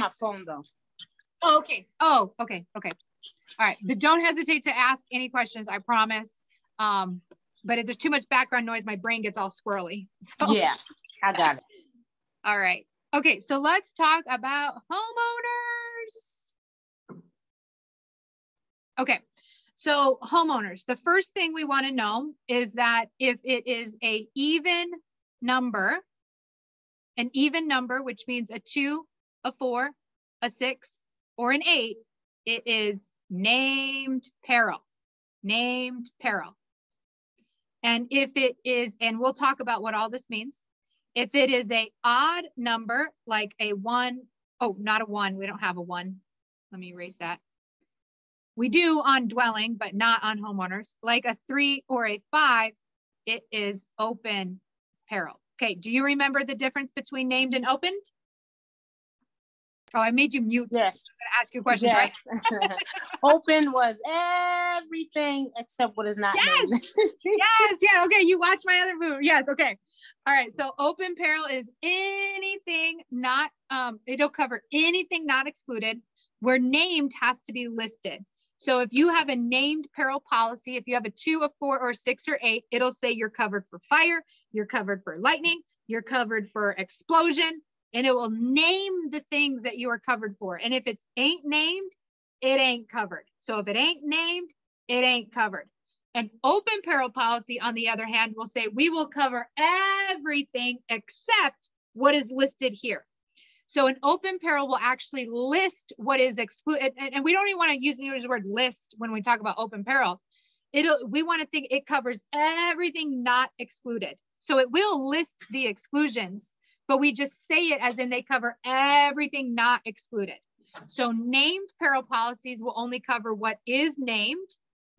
my phone though. Oh, okay. Oh, okay. Okay. All right. But don't hesitate to ask any questions. I promise. Um, but if there's too much background noise, my brain gets all squirrely. So. Yeah, I got it. all right. Okay. So let's talk about homeowners. Okay. So homeowners, the first thing we want to know is that if it is a even number, an even number, which means a two, a four, a six, or an eight, it is named peril, named peril. And if it is, and we'll talk about what all this means. If it is a odd number, like a one, oh, not a one, we don't have a one. Let me erase that. We do on dwelling, but not on homeowners. Like a three or a five, it is open peril. Okay, do you remember the difference between named and opened? Oh, I made you mute. Yes. I'm gonna ask you a question, yes. right? open was everything except what is not yes. named. yes, yeah, okay. You watched my other movie. Yes, okay. All right. So open peril is anything not um, it'll cover anything not excluded where named has to be listed. So if you have a named peril policy, if you have a two, a four, or a six or eight, it'll say you're covered for fire, you're covered for lightning, you're covered for explosion, and it will name the things that you are covered for. And if it ain't named, it ain't covered. So if it ain't named, it ain't covered. An open peril policy, on the other hand, will say we will cover everything except what is listed here. So an open peril will actually list what is excluded. And, and, we don't even want to use the word list when we talk about open peril. It'll, we want to think it covers everything not excluded. So it will list the exclusions, but we just say it as in they cover everything not excluded. So named peril policies will only cover what is named,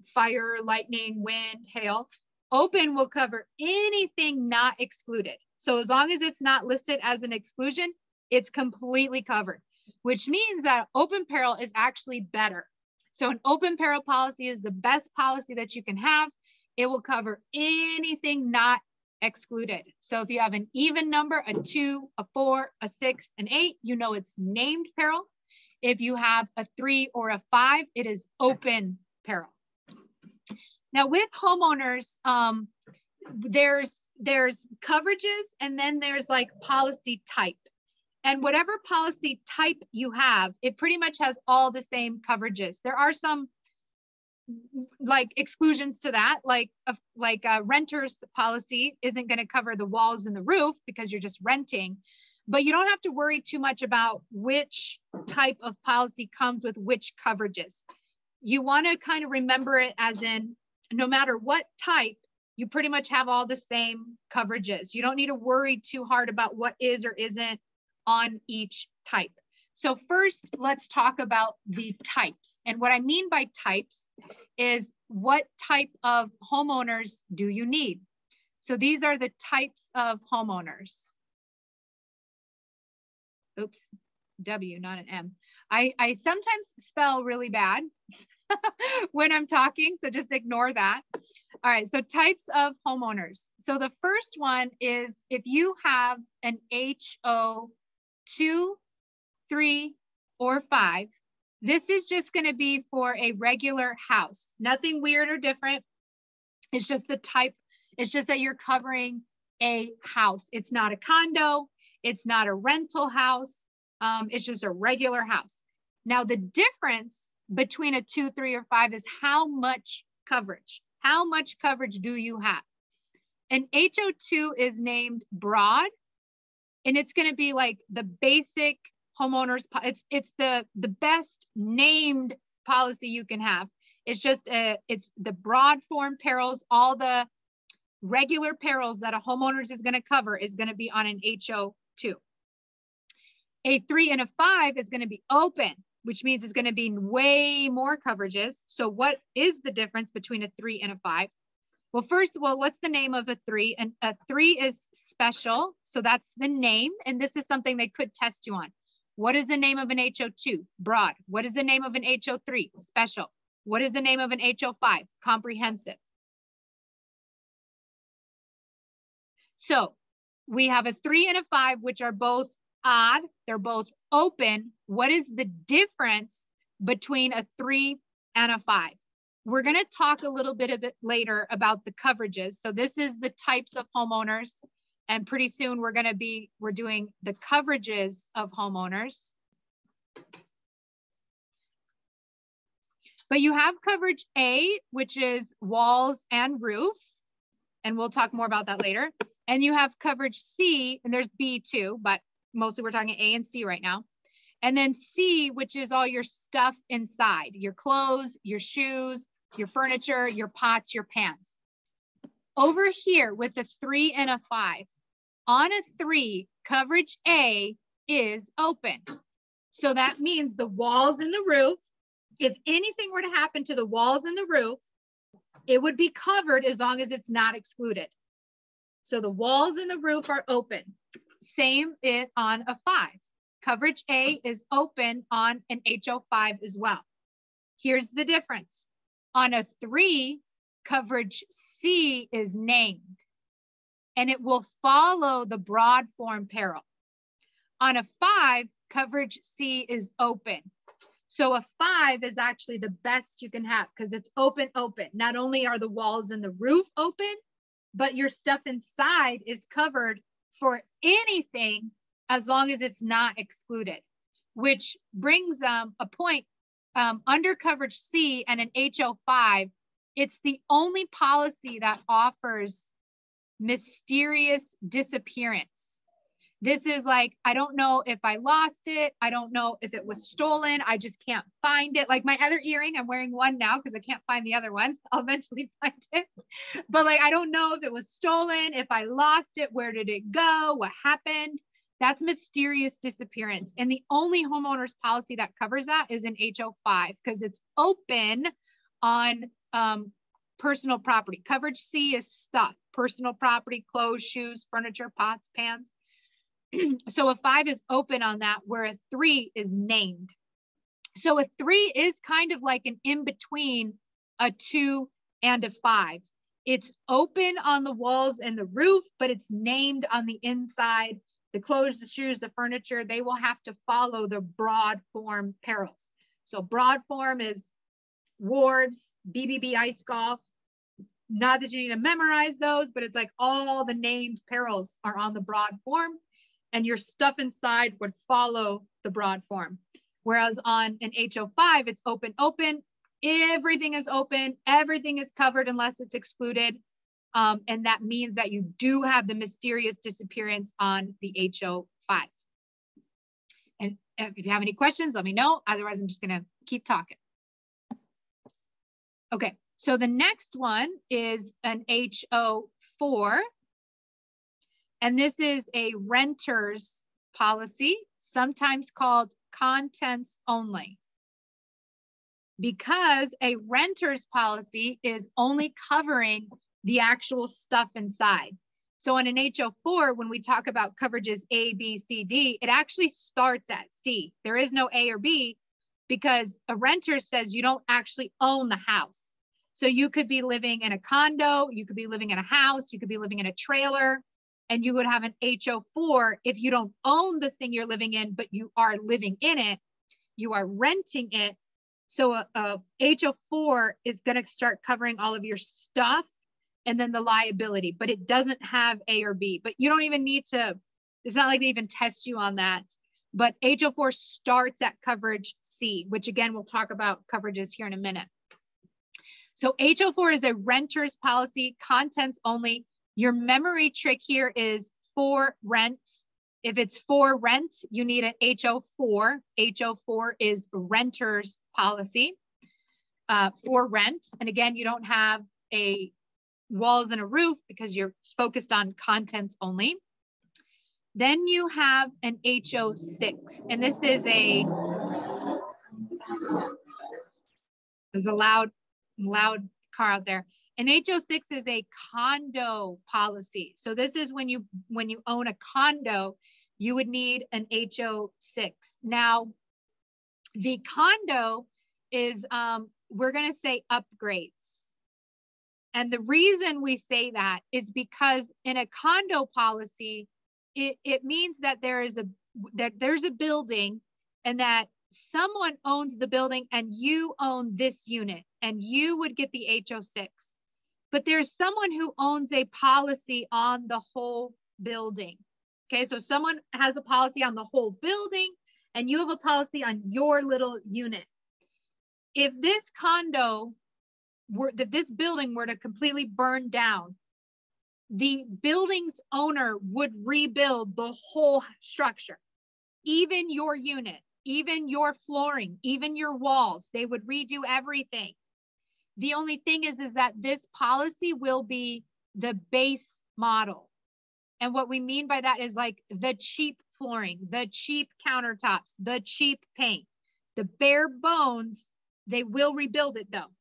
fire, lightning, wind, hail. Open will cover anything not excluded. So as long as it's not listed as an exclusion, it's completely covered, which means that open peril is actually better. So an open peril policy is the best policy that you can have. It will cover anything not excluded. So if you have an even number, a two, a four, a six, an eight, you know it's named peril. If you have a three or a five, it is open peril. Now with homeowners, um, there's there's coverages and then there's like policy type. And whatever policy type you have, it pretty much has all the same coverages. There are some like exclusions to that, like a, like a renter's policy isn't going to cover the walls and the roof because you're just renting. But you don't have to worry too much about which type of policy comes with which coverages. You want to kind of remember it as in no matter what type, you pretty much have all the same coverages. You don't need to worry too hard about what is or isn't on each type. So first, let's talk about the types. And what I mean by types is what type of homeowners do you need? So these are the types of homeowners. Oops, W, not an M. I, I sometimes spell really bad when I'm talking, so just ignore that. All right, so types of homeowners. So the first one is if you have an HO two, three, or five. This is just going to be for a regular house. Nothing weird or different. It's just the type. It's just that you're covering a house. It's not a condo. It's not a rental house. Um, it's just a regular house. Now, the difference between a two, three, or five is how much coverage. How much coverage do you have? An HO2 is named broad and it's going to be like the basic homeowners it's it's the the best named policy you can have it's just a, it's the broad form perils all the regular perils that a homeowners is going to cover is going to be on an ho2 a three and a five is going to be open which means it's going to be way more coverages so what is the difference between a three and a five well, first of all, what's the name of a three? And a three is special. So that's the name. And this is something they could test you on. What is the name of an HO2? Broad. What is the name of an HO3? Special. What is the name of an HO5? Comprehensive. So we have a three and a five, which are both odd. They're both open. What is the difference between a three and a five? We're going to talk a little bit a bit later about the coverages. So this is the types of homeowners. And pretty soon we're going to be, we're doing the coverages of homeowners. But you have coverage A, which is walls and roof. And we'll talk more about that later. And you have coverage C, and there's B too, but mostly we're talking A and C right now. And then C, which is all your stuff inside, your clothes, your shoes, your furniture, your pots, your pans. Over here with a three and a five, on a three, coverage A is open. So that means the walls and the roof, if anything were to happen to the walls and the roof, it would be covered as long as it's not excluded. So the walls and the roof are open. Same it on a five. Coverage A is open on an HO5 as well. Here's the difference. On a three, coverage C is named and it will follow the broad form peril. On a five, coverage C is open. So a five is actually the best you can have because it's open, open. Not only are the walls and the roof open, but your stuff inside is covered for anything as long as it's not excluded, which brings um, a point um, under coverage C and an HO5. It's the only policy that offers mysterious disappearance. This is like, I don't know if I lost it. I don't know if it was stolen. I just can't find it. Like my other earring, I'm wearing one now because I can't find the other one. I'll eventually find it. But like, I don't know if it was stolen, if I lost it, where did it go, what happened. That's mysterious disappearance. And the only homeowner's policy that covers that is an HO5 because it's open on um, personal property. Coverage C is stuff, personal property, clothes, shoes, furniture, pots, pans. so a five is open on that, where a three is named. So a three is kind of like an in between a two and a five. It's open on the walls and the roof, but it's named on the inside. The clothes, the shoes, the furniture, they will have to follow the broad form perils. So broad form is wards, BBB ice golf. Not that you need to memorize those, but it's like all the named perils are on the broad form and your stuff inside would follow the broad form. Whereas on an HO5, it's open, open, everything is open, everything is covered unless it's excluded. Um, and that means that you do have the mysterious disappearance on the HO5. And if you have any questions, let me know. Otherwise, I'm just gonna keep talking. Okay, so the next one is an HO4. And this is a renter's policy, sometimes called contents only. Because a renter's policy is only covering the actual stuff inside. So in an HO4, when we talk about coverages A, B, C, D, it actually starts at C. There is no A or B because a renter says you don't actually own the house. So you could be living in a condo, you could be living in a house, you could be living in a trailer, and you would have an HO4 if you don't own the thing you're living in, but you are living in it, you are renting it. So a, a HO4 is going to start covering all of your stuff and then the liability, but it doesn't have A or B. But you don't even need to, it's not like they even test you on that. But HO4 starts at coverage C, which again, we'll talk about coverages here in a minute. So HO4 is a renter's policy, contents only. Your memory trick here is for rent. If it's for rent, you need an HO4. HO4 is renter's policy uh, for rent. And again, you don't have a walls and a roof because you're focused on contents only. Then you have an HO6, and this is a, there's a loud, loud car out there. An HO6 is a condo policy. So this is when you when you own a condo, you would need an HO6. Now, the condo is um, we're going to say upgrades. And the reason we say that is because in a condo policy, it, it means that there is a that there's a building and that someone owns the building and you own this unit and you would get the HO6. But there's someone who owns a policy on the whole building. Okay, so someone has a policy on the whole building and you have a policy on your little unit. If this condo were that this building were to completely burn down, the building's owner would rebuild the whole structure, even your unit, even your flooring, even your walls. They would redo everything. The only thing is, is that this policy will be the base model. And what we mean by that is like the cheap flooring, the cheap countertops, the cheap paint, the bare bones. They will rebuild it though.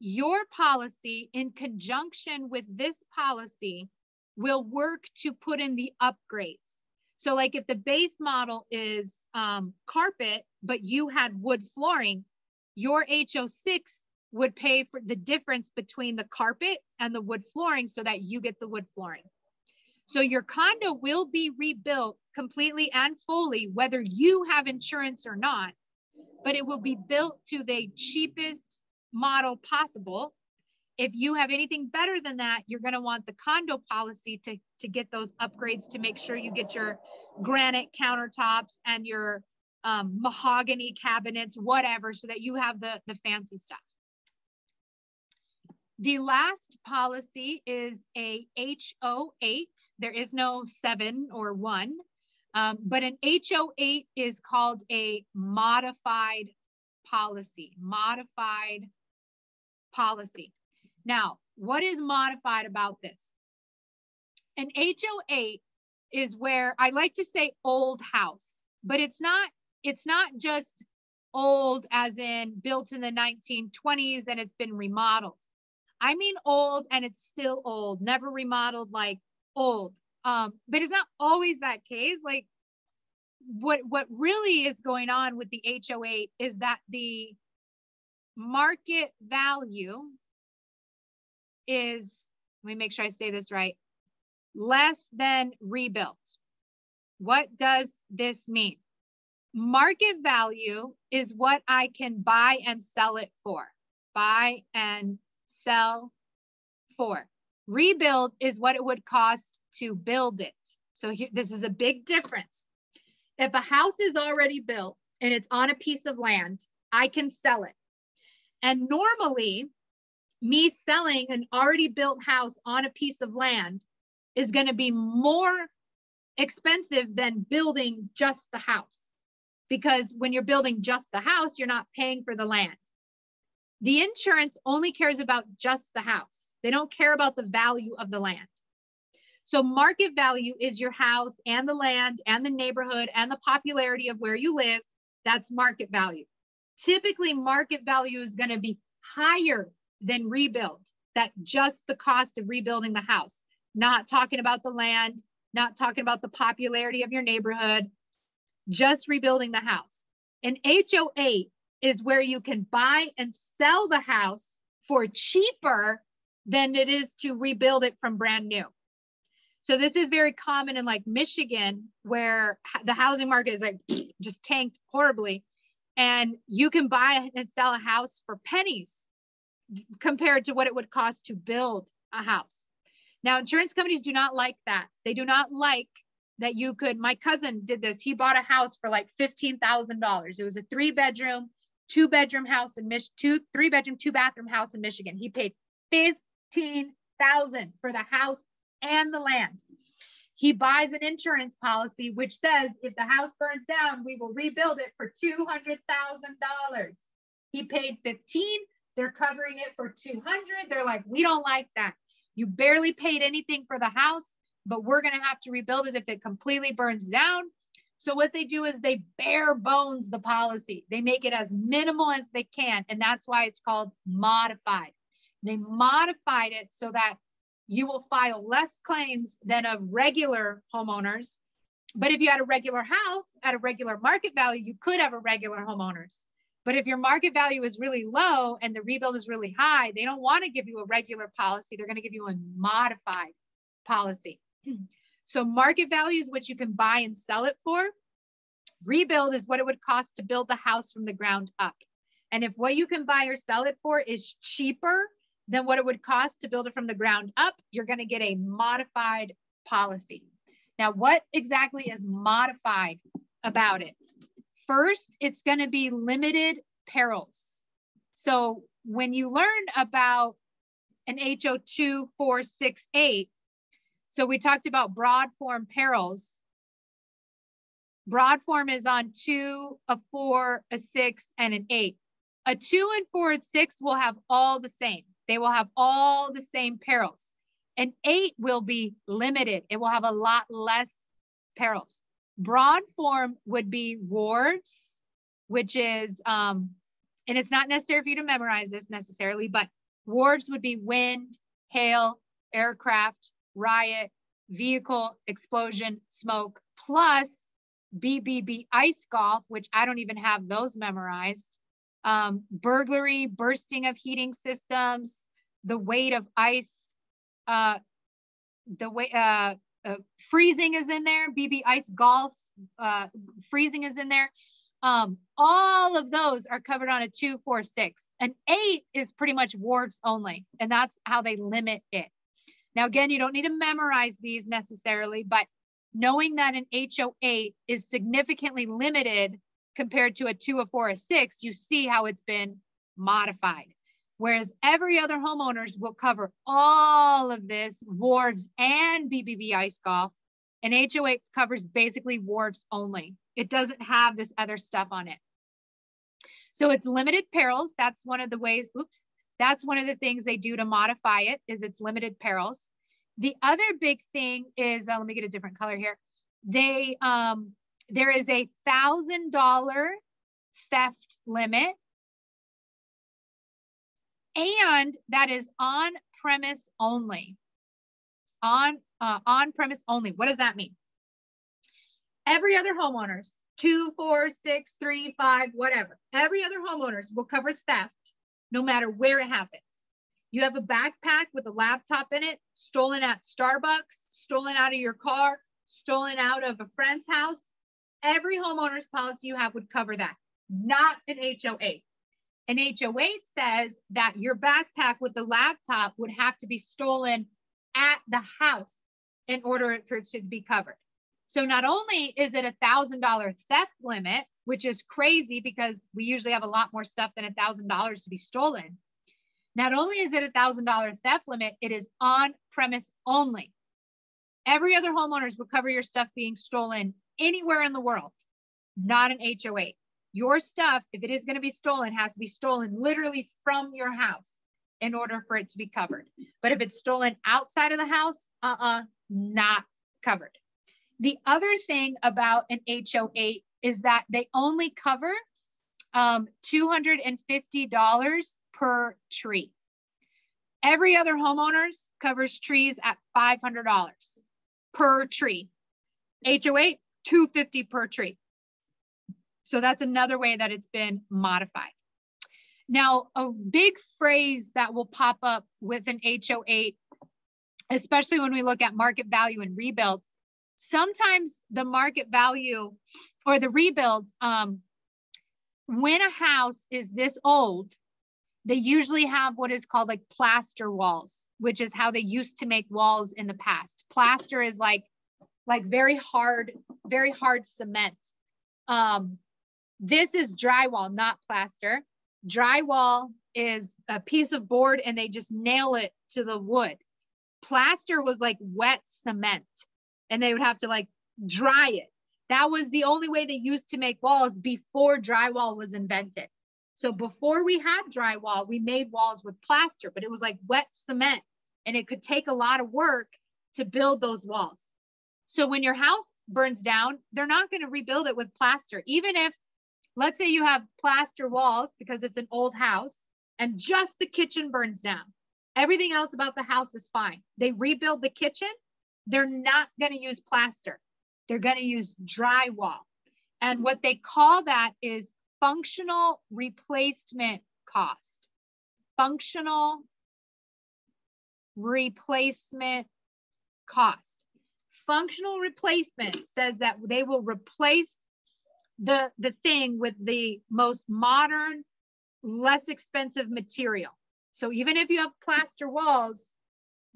Your policy, in conjunction with this policy, will work to put in the upgrades. So, like if the base model is um, carpet, but you had wood flooring, your HO6 would pay for the difference between the carpet and the wood flooring so that you get the wood flooring. So, your condo will be rebuilt completely and fully, whether you have insurance or not, but it will be built to the cheapest model possible. If you have anything better than that, you're going to want the condo policy to, to get those upgrades to make sure you get your granite countertops and your um, mahogany cabinets, whatever, so that you have the, the fancy stuff. The last policy is a HO8. There is no seven or one, um, but an HO8 is called a modified policy, modified policy. Now, what is modified about this? An HO8 is where I like to say old house, but it's not it's not just old as in built in the 1920s and it's been remodeled. I mean old and it's still old, never remodeled like old. Um, but it's not always that case. Like what what really is going on with the HO8 is that the market value is, let me make sure I say this right, less than rebuilt. What does this mean? Market value is what I can buy and sell it for. Buy and sell for. Rebuild is what it would cost to build it. So here, this is a big difference. If a house is already built and it's on a piece of land, I can sell it. And normally, me selling an already built house on a piece of land is going to be more expensive than building just the house. Because when you're building just the house, you're not paying for the land. The insurance only cares about just the house, they don't care about the value of the land. So, market value is your house and the land and the neighborhood and the popularity of where you live. That's market value typically market value is going to be higher than rebuild. That just the cost of rebuilding the house, not talking about the land, not talking about the popularity of your neighborhood, just rebuilding the house. An HO8 is where you can buy and sell the house for cheaper than it is to rebuild it from brand new. So this is very common in like Michigan where the housing market is like just tanked horribly and you can buy and sell a house for pennies compared to what it would cost to build a house. Now, insurance companies do not like that. They do not like that you could. My cousin did this. He bought a house for like $15,000. It was a three bedroom, two bedroom house in Mich, two, three bedroom, two bathroom house in Michigan. He paid 15,000 for the house and the land. He buys an insurance policy which says if the house burns down, we will rebuild it for $200,000. He paid 15, they're covering it for 200. They're like, "We don't like that. You barely paid anything for the house, but we're going to have to rebuild it if it completely burns down." So what they do is they bare bones the policy. They make it as minimal as they can, and that's why it's called modified. They modified it so that you will file less claims than a regular homeowners. But if you had a regular house at a regular market value, you could have a regular homeowners. But if your market value is really low and the rebuild is really high, they don't want to give you a regular policy. They're going to give you a modified policy. So market value is what you can buy and sell it for. Rebuild is what it would cost to build the house from the ground up. And if what you can buy or sell it for is cheaper than what it would cost to build it from the ground up, you're going to get a modified policy. Now, what exactly is modified about it? First, it's going to be limited perils. So when you learn about an HO2468, so we talked about broad form perils. Broad form is on two, a four, a six, and an eight. A two and four and six will have all the same. They will have all the same perils. An eight will be limited. It will have a lot less perils. Broad form would be wards, which is, um, and it's not necessary for you to memorize this necessarily, but wards would be wind, hail, aircraft, riot, vehicle, explosion, smoke, plus BBB ice golf, which I don't even have those memorized, um, burglary, bursting of heating systems, the weight of ice, uh, the way uh, uh, freezing is in there, BB ice golf, uh, freezing is in there. Um, all of those are covered on a two, four, six. An eight is pretty much wards only, and that's how they limit it. Now, again, you don't need to memorize these necessarily, but knowing that an HO8 is significantly limited compared to a two, a four, a six, you see how it's been modified. Whereas every other homeowners will cover all of this, wards and BBB ice golf. And HO8 covers basically wards only. It doesn't have this other stuff on it. So it's limited perils. That's one of the ways, oops, that's one of the things they do to modify it is it's limited perils. The other big thing is, uh, let me get a different color here. They, um, there is a thousand dollar theft limit and that is on premise only. On uh, on premise only. What does that mean? Every other homeowners, two, four, six, three, five, whatever. Every other homeowners will cover theft no matter where it happens. You have a backpack with a laptop in it, stolen at Starbucks, stolen out of your car, stolen out of a friend's house. Every homeowner's policy you have would cover that, not an HO8. An HO8 says that your backpack with the laptop would have to be stolen at the house in order for it to be covered. So not only is it a thousand dollar theft limit, which is crazy because we usually have a lot more stuff than a thousand dollars to be stolen. Not only is it a thousand dollar theft limit, it is on premise only. Every other homeowners will cover your stuff being stolen anywhere in the world, not an HO8 your stuff, if it is going to be stolen, has to be stolen literally from your house in order for it to be covered. But if it's stolen outside of the house, uh uh not covered. The other thing about an HO8 is that they only cover um, $250 per tree. Every other homeowners covers trees at $500 per tree. HO8, 250 per tree. So that's another way that it's been modified. Now, a big phrase that will pop up with an HO8, especially when we look at market value and rebuild, sometimes the market value or the rebuild, um, when a house is this old, they usually have what is called like plaster walls, which is how they used to make walls in the past. Plaster is like like very hard, very hard cement. Um, this is drywall, not plaster. Drywall is a piece of board and they just nail it to the wood. Plaster was like wet cement and they would have to like dry it. That was the only way they used to make walls before drywall was invented. So before we had drywall, we made walls with plaster, but it was like wet cement and it could take a lot of work to build those walls. So when your house burns down, they're not going to rebuild it with plaster, even if Let's say you have plaster walls because it's an old house and just the kitchen burns down. Everything else about the house is fine. They rebuild the kitchen. They're not going to use plaster. They're going to use drywall. And what they call that is functional replacement cost. Functional replacement cost. Functional replacement says that they will replace the the thing with the most modern, less expensive material. So even if you have plaster walls,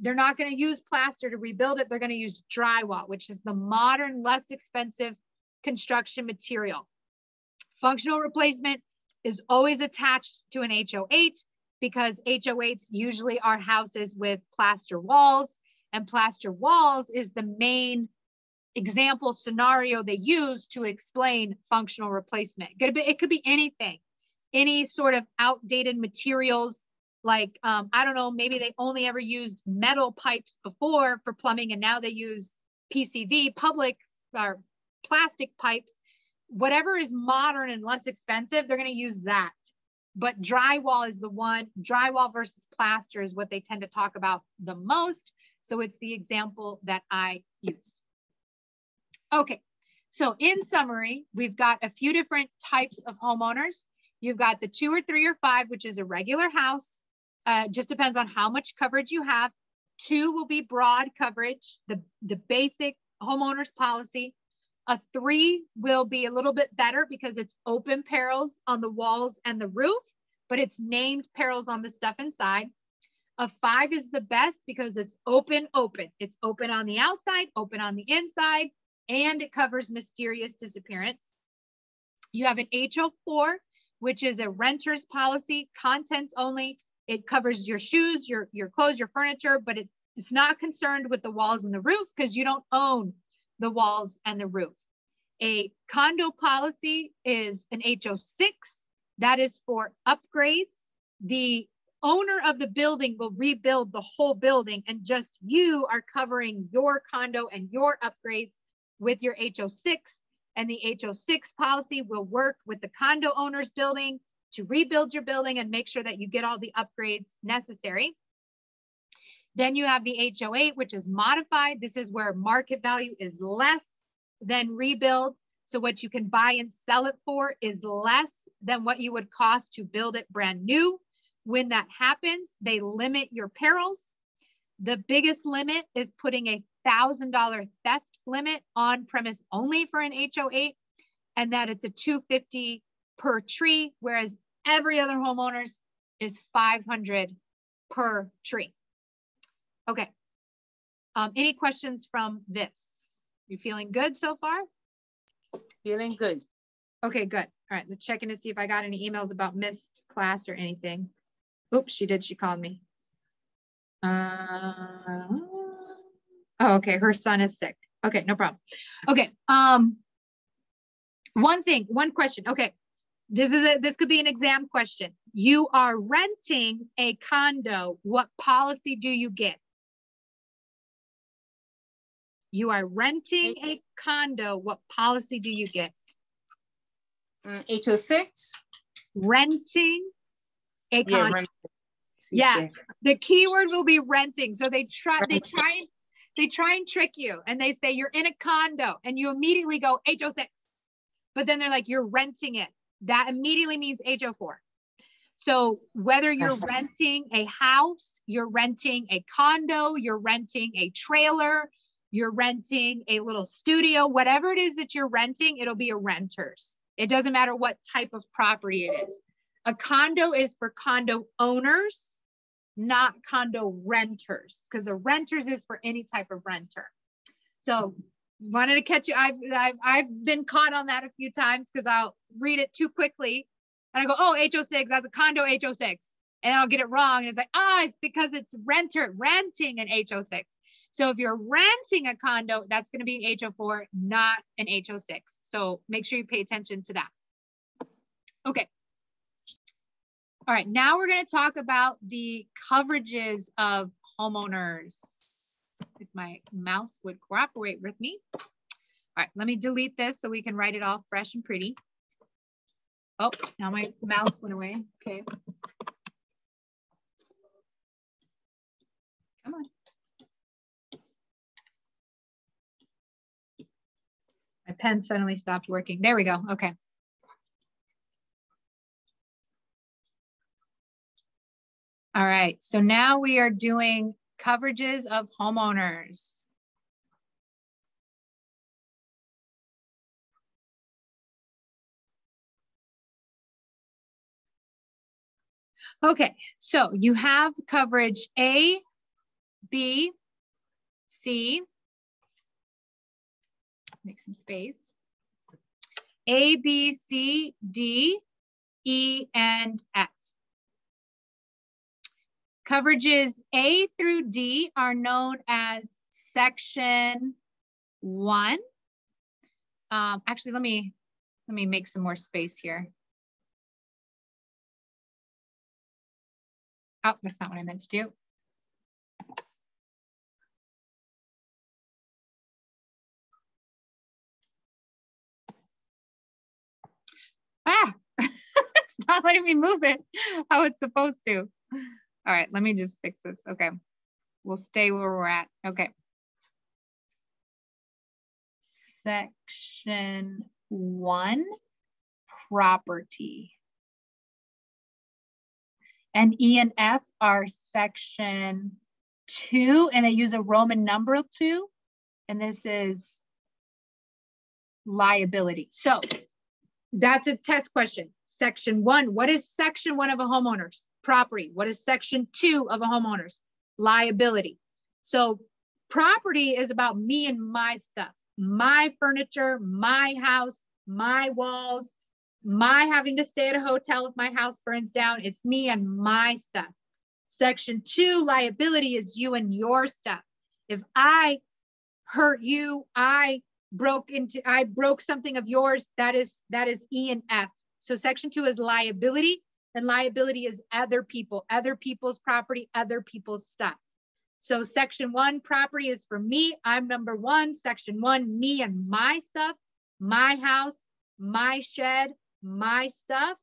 they're not going to use plaster to rebuild it. They're going to use drywall, which is the modern, less expensive construction material. Functional replacement is always attached to an HO8 because HO8s usually are houses with plaster walls and plaster walls is the main example scenario they use to explain functional replacement. It could be anything, any sort of outdated materials like um, I don't know, maybe they only ever used metal pipes before for plumbing, and now they use PCV, public or plastic pipes. Whatever is modern and less expensive, they're going to use that. But drywall is the one. Drywall versus plaster is what they tend to talk about the most. So it's the example that I use. Okay, so in summary, we've got a few different types of homeowners. You've got the two or three or five, which is a regular house. Uh, just depends on how much coverage you have. Two will be broad coverage, the, the basic homeowner's policy. A three will be a little bit better because it's open perils on the walls and the roof, but it's named perils on the stuff inside. A five is the best because it's open, open. It's open on the outside, open on the inside, and it covers mysterious disappearance. You have an HO4, which is a renter's policy, contents only. It covers your shoes, your, your clothes, your furniture, but it, it's not concerned with the walls and the roof because you don't own the walls and the roof. A condo policy is an HO6. That is for upgrades. The owner of the building will rebuild the whole building and just you are covering your condo and your upgrades with your HO6 and the HO6 policy will work with the condo owner's building to rebuild your building and make sure that you get all the upgrades necessary. Then you have the HO8, which is modified. This is where market value is less than rebuild. So what you can buy and sell it for is less than what you would cost to build it brand new. When that happens, they limit your perils. The biggest limit is putting a $1,000 theft limit on premise only for an HO8 and that it's a 250 per tree, whereas every other homeowners is 500 per tree. Okay. Um, any questions from this? You feeling good so far? Feeling good. Okay, good. All right, let's check in to see if I got any emails about missed class or anything. Oops, she did. She called me. Uh, oh, okay. Her son is sick. Okay, no problem. Okay. Um, one thing, one question. Okay, this is a this could be an exam question. You are renting a condo. What policy do you get? You are renting a condo. What policy do you get? HO6. Renting a condo. Yeah, yeah. the keyword will be renting. So they try they try they try and trick you and they say you're in a condo and you immediately go HO6. But then they're like you're renting it. That immediately means HO4. So whether you're renting a house, you're renting a condo, you're renting a trailer, you're renting a little studio, whatever it is that you're renting, it'll be a renter's. It doesn't matter what type of property it is. A condo is for condo owners, not condo renters, because a renters is for any type of renter. So wanted to catch you. I've, I've, I've been caught on that a few times because I'll read it too quickly and I go, oh, HO6, that's a condo HO6. And I'll get it wrong. And it's like, ah, it's because it's renter, renting an HO6. So if you're renting a condo, that's going to be an HO4, not an HO6. So make sure you pay attention to that. Okay. All right, now we're going to talk about the coverages of homeowners. If my mouse would cooperate with me. All right, let me delete this so we can write it all fresh and pretty. Oh, now my mouse went away. Okay. Come on. My pen suddenly stopped working. There we go. Okay. All right, so now we are doing coverages of homeowners. Okay, so you have coverage A, B, C, make some space, A, B, C, D, E, and F. Coverages A through D are known as section one. Um, actually, let me let me make some more space here. Oh, that's not what I meant to do. Ah, it's not letting me move it how it's supposed to. All right, let me just fix this. Okay, we'll stay where we're at. Okay. Section one, property. And E and F are section two, and they use a Roman number two, and this is liability. So that's a test question. Section one, what is section one of a homeowner's? Property. What is section two of a homeowner's? Liability. So property is about me and my stuff, my furniture, my house, my walls, my having to stay at a hotel if my house burns down. It's me and my stuff. Section two, liability is you and your stuff. If I hurt you, I broke into, I broke something of yours, that is, that is E and F. So section two is liability and liability is other people, other people's property, other people's stuff. So section one, property is for me. I'm number one. Section one, me and my stuff, my house, my shed, my stuff.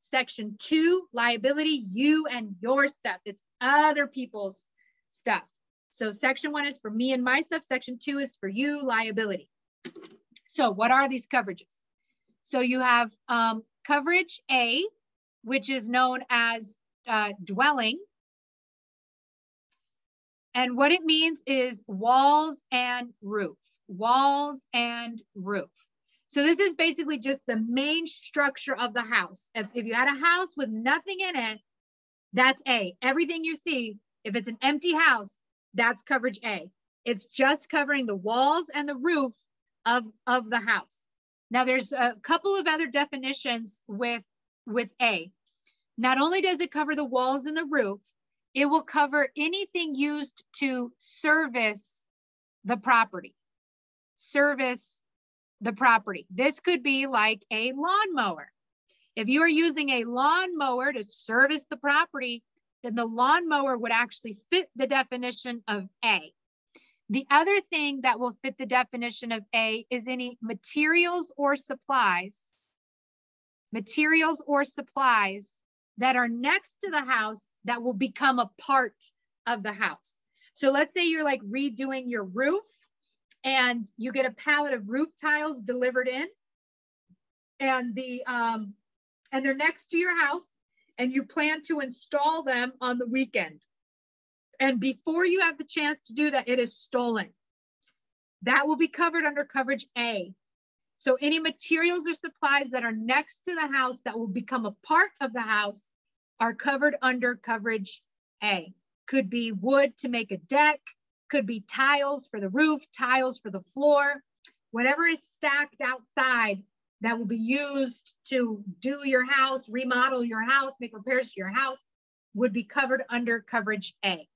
Section two, liability, you and your stuff. It's other people's stuff. So section one is for me and my stuff. Section two is for you, liability. So what are these coverages? So you have um, coverage A, which is known as uh, dwelling. And what it means is walls and roof, walls and roof. So this is basically just the main structure of the house. If, if you had a house with nothing in it, that's A. Everything you see, if it's an empty house, that's coverage A. It's just covering the walls and the roof of, of the house. Now there's a couple of other definitions with with A. Not only does it cover the walls and the roof, it will cover anything used to service the property. Service the property. This could be like a lawnmower. If you are using a lawnmower to service the property, then the lawnmower would actually fit the definition of A. The other thing that will fit the definition of A is any materials or supplies materials or supplies that are next to the house that will become a part of the house. So let's say you're like redoing your roof and you get a pallet of roof tiles delivered in and the um and they're next to your house and you plan to install them on the weekend. And before you have the chance to do that, it is stolen. That will be covered under coverage A. So any materials or supplies that are next to the house that will become a part of the house are covered under coverage A. Could be wood to make a deck, could be tiles for the roof, tiles for the floor, whatever is stacked outside that will be used to do your house, remodel your house, make repairs to your house would be covered under coverage A.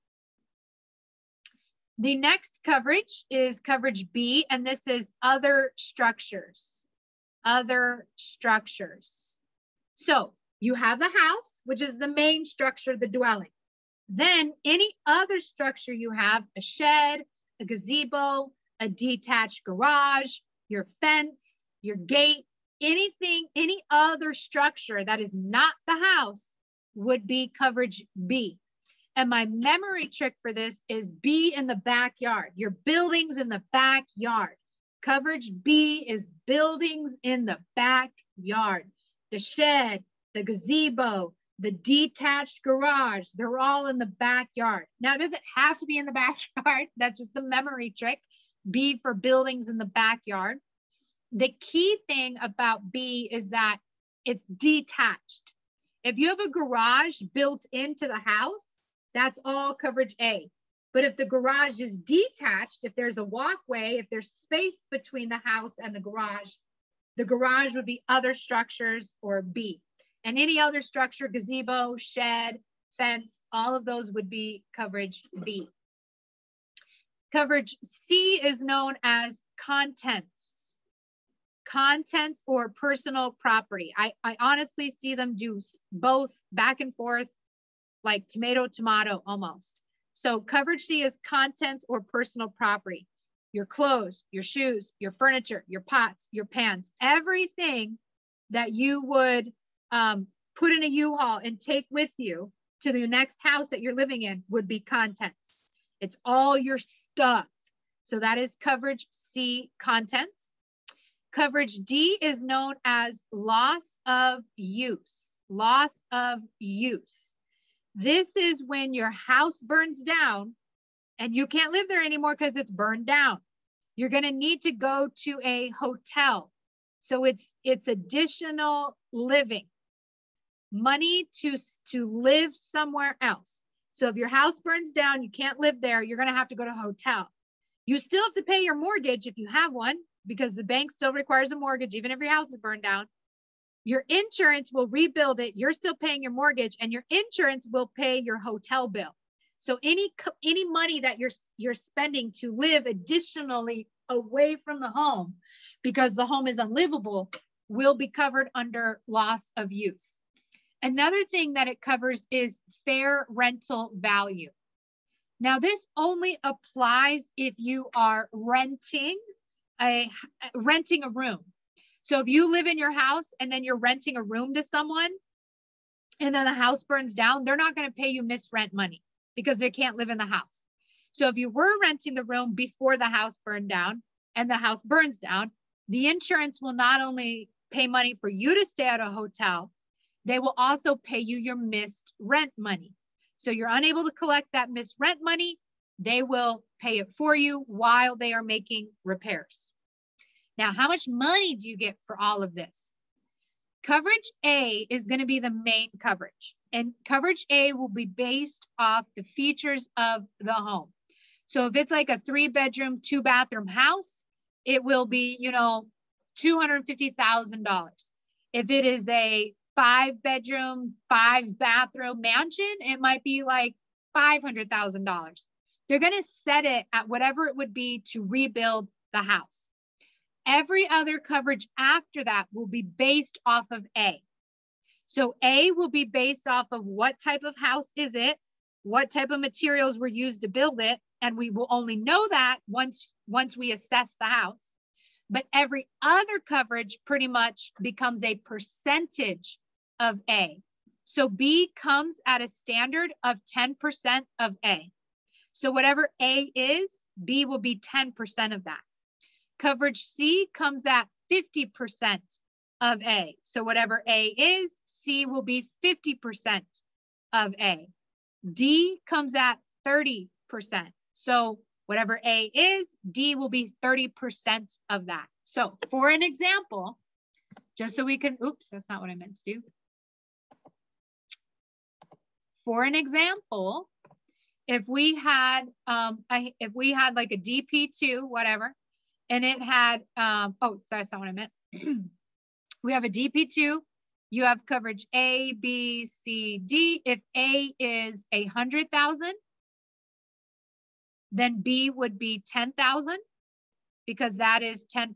The next coverage is coverage B, and this is other structures, other structures. So you have the house, which is the main structure, the dwelling. Then any other structure you have, a shed, a gazebo, a detached garage, your fence, your gate, anything, any other structure that is not the house would be coverage B. And my memory trick for this is B in the backyard. Your buildings in the backyard. Coverage B is buildings in the backyard. The shed, the gazebo, the detached garage, they're all in the backyard. Now, does it have to be in the backyard? That's just the memory trick. B for buildings in the backyard. The key thing about B is that it's detached. If you have a garage built into the house, that's all coverage A. But if the garage is detached, if there's a walkway, if there's space between the house and the garage, the garage would be other structures or B. And any other structure, gazebo, shed, fence, all of those would be coverage B. Coverage C is known as contents. Contents or personal property. I, I honestly see them do both back and forth, like tomato, tomato almost. So coverage C is contents or personal property. Your clothes, your shoes, your furniture, your pots, your pans, everything that you would um, put in a U-Haul and take with you to the next house that you're living in would be contents. It's all your stuff. So that is coverage C, contents. Coverage D is known as loss of use. Loss of use. This is when your house burns down and you can't live there anymore because it's burned down. You're going to need to go to a hotel. So it's it's additional living. Money to to live somewhere else. So if your house burns down, you can't live there, you're going to have to go to a hotel. You still have to pay your mortgage if you have one because the bank still requires a mortgage even if your house is burned down. Your insurance will rebuild it. You're still paying your mortgage and your insurance will pay your hotel bill. So any any money that you're you're spending to live additionally away from the home because the home is unlivable will be covered under loss of use. Another thing that it covers is fair rental value. Now this only applies if you are renting a renting a room. So if you live in your house and then you're renting a room to someone and then the house burns down, they're not going to pay you missed rent money because they can't live in the house. So if you were renting the room before the house burned down and the house burns down, the insurance will not only pay money for you to stay at a hotel, they will also pay you your missed rent money. So you're unable to collect that missed rent money, they will pay it for you while they are making repairs. Now, how much money do you get for all of this? Coverage A is going to be the main coverage, and coverage A will be based off the features of the home. So if it's like a three bedroom, two bathroom house, it will be, you know, $250,000. If it is a five bedroom, five bathroom mansion, it might be like $500,000. They're going to set it at whatever it would be to rebuild the house. Every other coverage after that will be based off of A. So A will be based off of what type of house is it, what type of materials were used to build it, and we will only know that once once we assess the house. But every other coverage pretty much becomes a percentage of A. So B comes at a standard of 10% of A. So whatever A is, B will be 10% of that. Coverage C comes at 50% of A. So whatever A is, C will be 50% of A. D comes at 30%. So whatever A is, D will be 30% of that. So for an example, just so we can, oops, that's not what I meant to do. For an example, if we had, um, a, if we had like a DP2, whatever, and it had, um, oh, sorry, that's not what I meant. we have a DP2. You have coverage A, B, C, D. If A is a hundred thousand, then B would be 10,000 because that is 10%.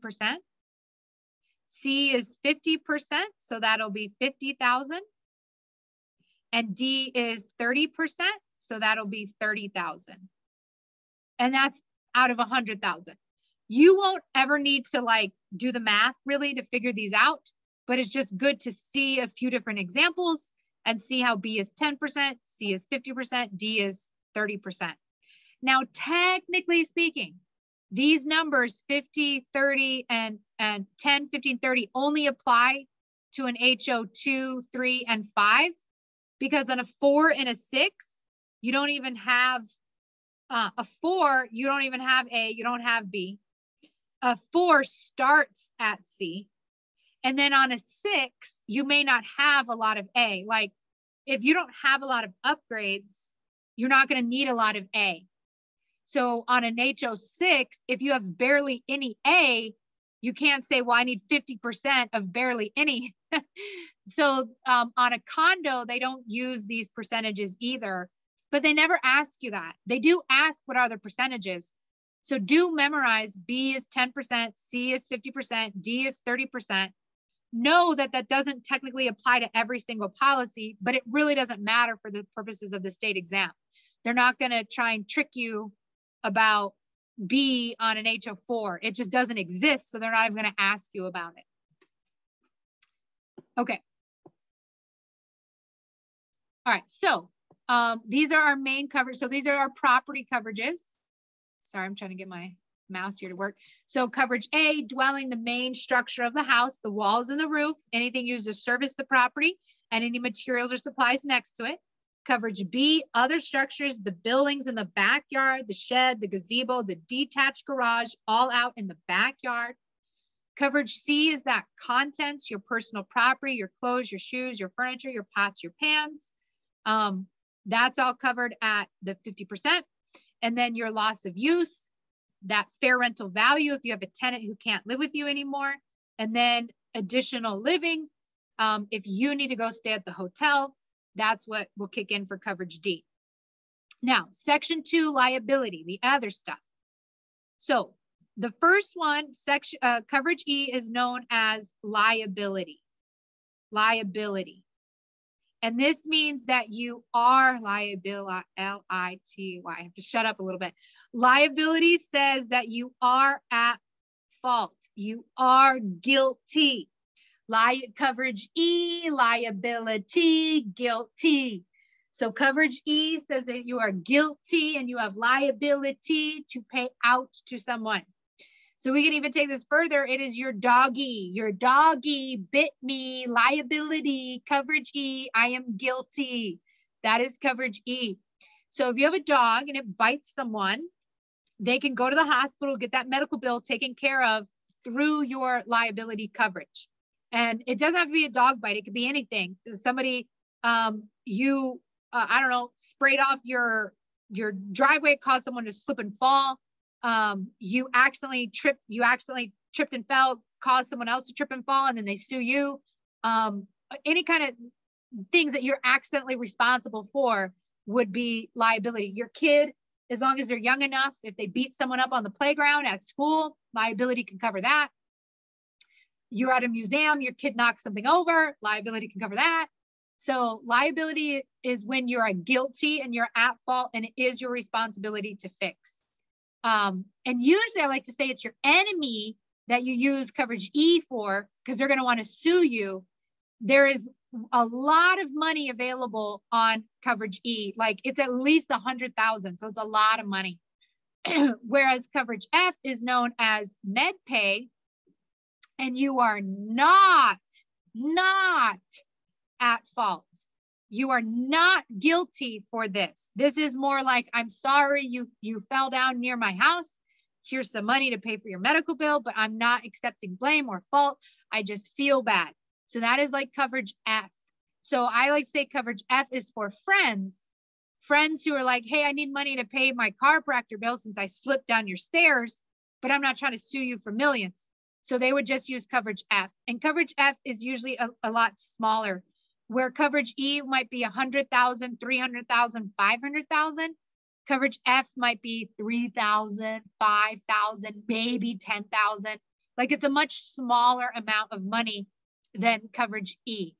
C is 50%, so that'll be 50,000. And D is 30%, so that'll be 30,000. And that's out of 100,000 you won't ever need to like do the math really to figure these out, but it's just good to see a few different examples and see how B is 10%, C is 50%, D is 30%. Now, technically speaking, these numbers 50, 30, and, and 10, 15, 30 only apply to an HO 2, 3, and 5 because on a 4 and a 6, you don't even have uh, a 4, you don't even have A, you don't have B a four starts at C. And then on a six, you may not have a lot of A. Like if you don't have a lot of upgrades, you're not going to need a lot of A. So on an HO6, if you have barely any A, you can't say, well, I need 50% of barely any. so um, on a condo, they don't use these percentages either, but they never ask you that. They do ask what are the percentages. So do memorize B is 10%, C is 50%, D is 30%. Know that that doesn't technically apply to every single policy, but it really doesn't matter for the purposes of the state exam. They're not going to try and trick you about B on an HO4. It just doesn't exist. So they're not even going to ask you about it. Okay. All right. So um, these are our main coverage. So these are our property coverages. Sorry, I'm trying to get my mouse here to work. So coverage A, dwelling, the main structure of the house, the walls and the roof, anything used to service the property, and any materials or supplies next to it. Coverage B, other structures, the buildings in the backyard, the shed, the gazebo, the detached garage, all out in the backyard. Coverage C is that contents, your personal property, your clothes, your shoes, your furniture, your pots, your pans. Um, that's all covered at the 50%. And then your loss of use, that fair rental value if you have a tenant who can't live with you anymore. And then additional living, um, if you need to go stay at the hotel, that's what will kick in for coverage D. Now, section two, liability, the other stuff. So the first one, section uh, coverage E is known as liability. Liability. And this means that you are liability, L-I-T-Y. I have to shut up a little bit. Liability says that you are at fault. You are guilty. Li coverage E, liability, guilty. So coverage E says that you are guilty and you have liability to pay out to someone. So we can even take this further. It is your doggy. Your doggy bit me. Liability, coverage E. I am guilty. That is coverage E. So if you have a dog and it bites someone, they can go to the hospital, get that medical bill taken care of through your liability coverage. And it doesn't have to be a dog bite. It could be anything. Somebody, um, you, uh, I don't know, sprayed off your your driveway, caused someone to slip and fall. Um, you accidentally tripped, you accidentally tripped and fell, caused someone else to trip and fall, and then they sue you. Um, any kind of things that you're accidentally responsible for would be liability. Your kid, as long as they're young enough, if they beat someone up on the playground at school, liability can cover that you're at a museum, your kid knocks something over, liability can cover that. So liability is when you're guilty and you're at fault and it is your responsibility to fix. Um, and usually I like to say it's your enemy that you use coverage E for because they're going to want to sue you. There is a lot of money available on coverage E, like it's at least a hundred thousand. So it's a lot of money. Whereas coverage F is known as MedPay, and you are not, not at fault. You are not guilty for this. This is more like, I'm sorry you, you fell down near my house. Here's some money to pay for your medical bill, but I'm not accepting blame or fault. I just feel bad. So that is like coverage F. So I like say coverage F is for friends, friends who are like, hey, I need money to pay my chiropractor bill since I slipped down your stairs, but I'm not trying to sue you for millions. So they would just use coverage F. And coverage F is usually a, a lot smaller, where coverage E might be 100,000, 300,000, 500,000. Coverage F might be 3,000, 5,000, maybe 10,000. Like it's a much smaller amount of money than coverage E.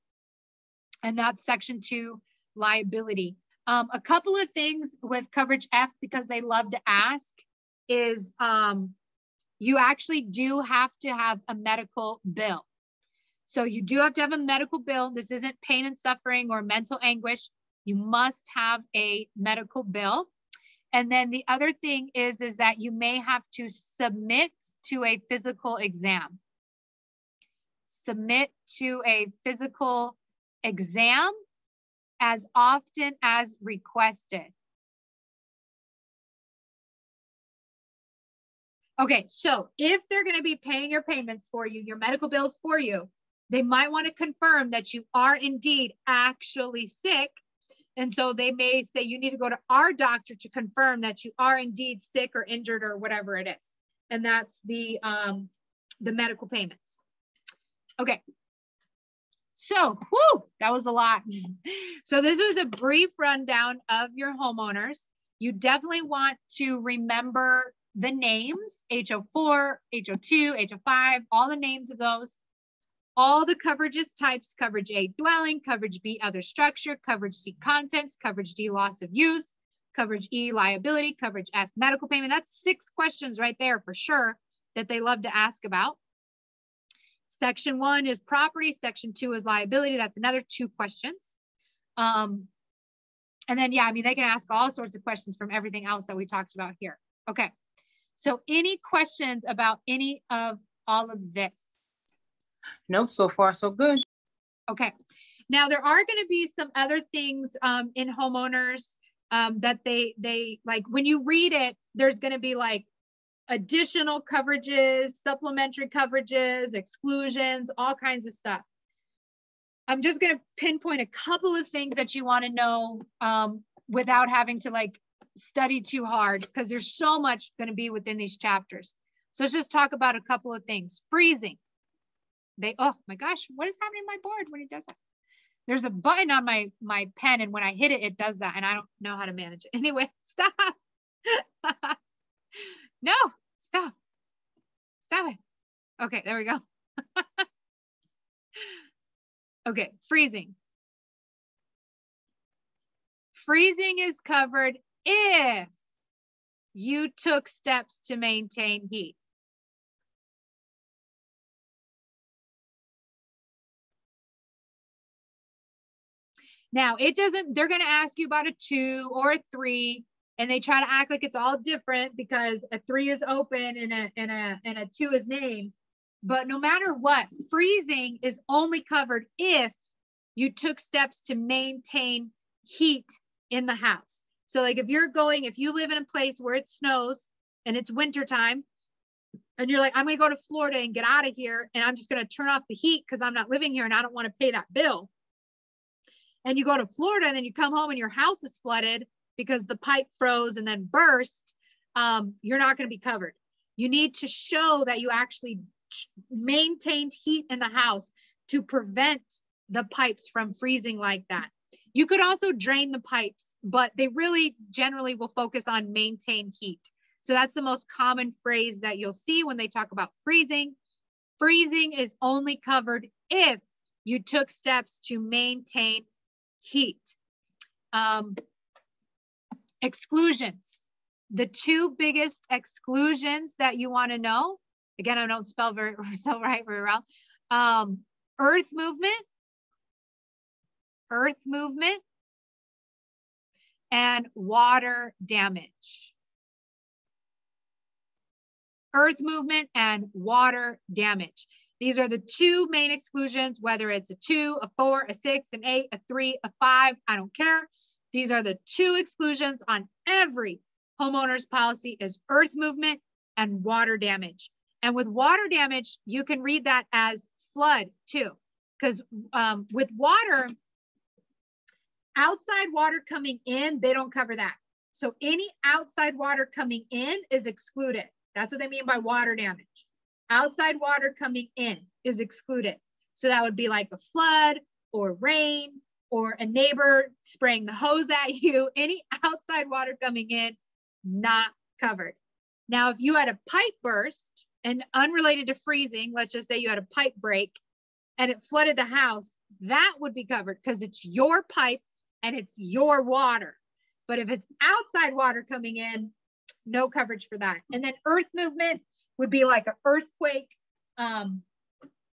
And that's section two liability. Um, a couple of things with coverage F because they love to ask is um, you actually do have to have a medical bill. So you do have to have a medical bill. This isn't pain and suffering or mental anguish. You must have a medical bill. And then the other thing is, is that you may have to submit to a physical exam. Submit to a physical exam as often as requested. Okay, so if they're going to be paying your payments for you, your medical bills for you, they might want to confirm that you are indeed actually sick. And so they may say you need to go to our doctor to confirm that you are indeed sick or injured or whatever it is. And that's the um, the medical payments. Okay. So, whew, that was a lot. So this was a brief rundown of your homeowners. You definitely want to remember the names, HO4, HO2, HO5, all the names of those. All the coverages types, coverage A, dwelling, coverage B, other structure, coverage C, contents, coverage D, loss of use, coverage E, liability, coverage F, medical payment. That's six questions right there for sure that they love to ask about. Section one is property, section two is liability. That's another two questions. Um, and then, yeah, I mean, they can ask all sorts of questions from everything else that we talked about here. Okay. So any questions about any of all of this? Nope, so far so good. Okay. Now there are going to be some other things um, in homeowners um, that they they like when you read it. There's going to be like additional coverages, supplementary coverages, exclusions, all kinds of stuff. I'm just going to pinpoint a couple of things that you want to know um, without having to like study too hard because there's so much going to be within these chapters. So let's just talk about a couple of things. Freezing. They, oh my gosh, what is happening to my board when it does that? There's a button on my my pen and when I hit it, it does that and I don't know how to manage it. Anyway, stop. no, stop. Stop it. Okay, there we go. okay, freezing. Freezing is covered if you took steps to maintain heat. Now, it doesn't, they're going to ask you about a two or a three, and they try to act like it's all different because a three is open and a, and a, and a two is named. But no matter what, freezing is only covered if you took steps to maintain heat in the house. So like if you're going, if you live in a place where it snows and it's wintertime, and you're like, I'm going to go to Florida and get out of here, and I'm just going to turn off the heat because I'm not living here and I don't want to pay that bill. And you go to Florida and then you come home and your house is flooded because the pipe froze and then burst. Um, you're not going to be covered. You need to show that you actually maintained heat in the house to prevent the pipes from freezing like that. You could also drain the pipes, but they really generally will focus on maintain heat. So that's the most common phrase that you'll see when they talk about freezing. Freezing is only covered if you took steps to maintain heat. Um, exclusions. The two biggest exclusions that you want to know, again, I don't spell very spell right very well. Um, earth movement earth movement, and water damage. Earth movement and water damage. These are the two main exclusions, whether it's a two, a four, a six, an eight, a three, a five, I don't care. These are the two exclusions on every homeowner's policy is earth movement and water damage. And with water damage, you can read that as flood too, because um, with water, outside water coming in, they don't cover that. So any outside water coming in is excluded. That's what they mean by water damage. Outside water coming in is excluded. So that would be like a flood or rain or a neighbor spraying the hose at you. Any outside water coming in, not covered. Now, if you had a pipe burst and unrelated to freezing, let's just say you had a pipe break and it flooded the house, that would be covered because it's your pipe and it's your water. But if it's outside water coming in, no coverage for that. And then earth movement would be like an earthquake. Um,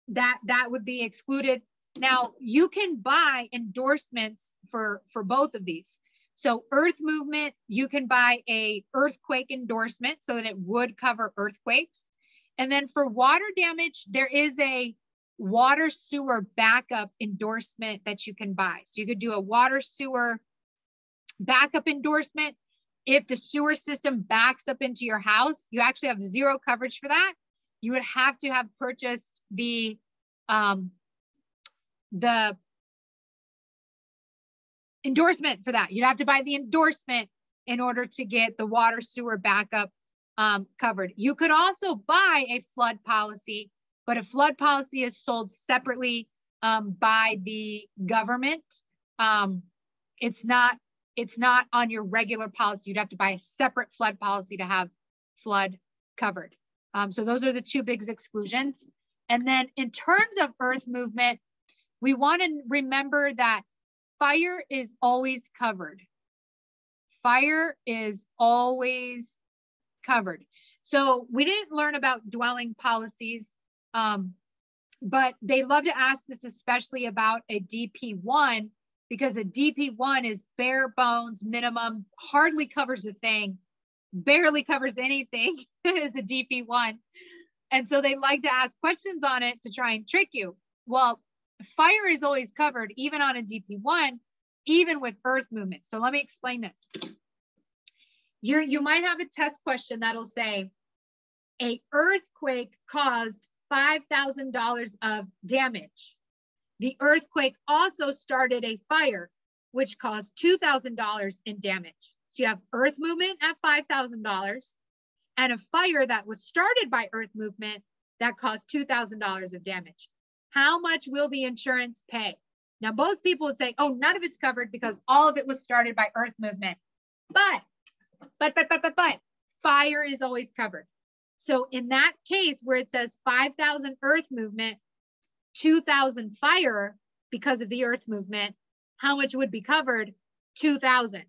that that would be excluded. Now you can buy endorsements for for both of these. So earth movement, you can buy a earthquake endorsement so that it would cover earthquakes. And then for water damage, there is a water sewer backup endorsement that you can buy. So you could do a water sewer backup endorsement. If the sewer system backs up into your house, you actually have zero coverage for that. You would have to have purchased the um, the endorsement for that. You'd have to buy the endorsement in order to get the water sewer backup um, covered. You could also buy a flood policy, but a flood policy is sold separately um, by the government. Um, it's not it's not on your regular policy. You'd have to buy a separate flood policy to have flood covered. Um, so those are the two big exclusions. And then in terms of earth movement, we want to remember that fire is always covered. Fire is always covered. So we didn't learn about dwelling policies, um, but they love to ask this, especially about a DP1, because a DP1 is bare bones minimum, hardly covers a thing, barely covers anything as a DP1. And so they like to ask questions on it to try and trick you. Well, fire is always covered, even on a DP1, even with earth movement. So let me explain this. You're, you might have a test question that'll say, a earthquake caused $5,000 of damage. The earthquake also started a fire, which caused $2,000 in damage. So you have earth movement at $5,000 and a fire that was started by earth movement that caused $2,000 of damage. How much will the insurance pay? Now, most people would say, oh, none of it's covered because all of it was started by earth movement. But, but, but, but, but, but, fire is always covered. So in that case where it says 5,000 earth movement, 2,000 fire because of the earth movement, how much would be covered? 2,000.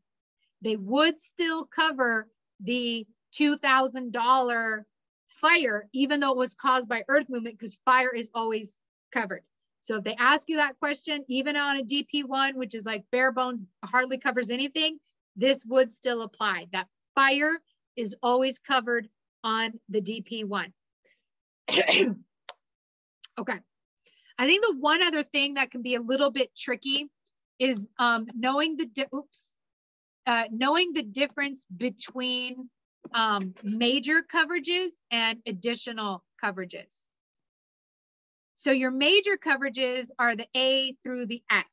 They would still cover the $2,000 fire, even though it was caused by earth movement, because fire is always covered. So if they ask you that question, even on a DP1, which is like bare bones, hardly covers anything, this would still apply. That fire is always covered on the DP1. okay. I think the one other thing that can be a little bit tricky is um, knowing the oops, uh, knowing the difference between um, major coverages and additional coverages. So your major coverages are the A through the F.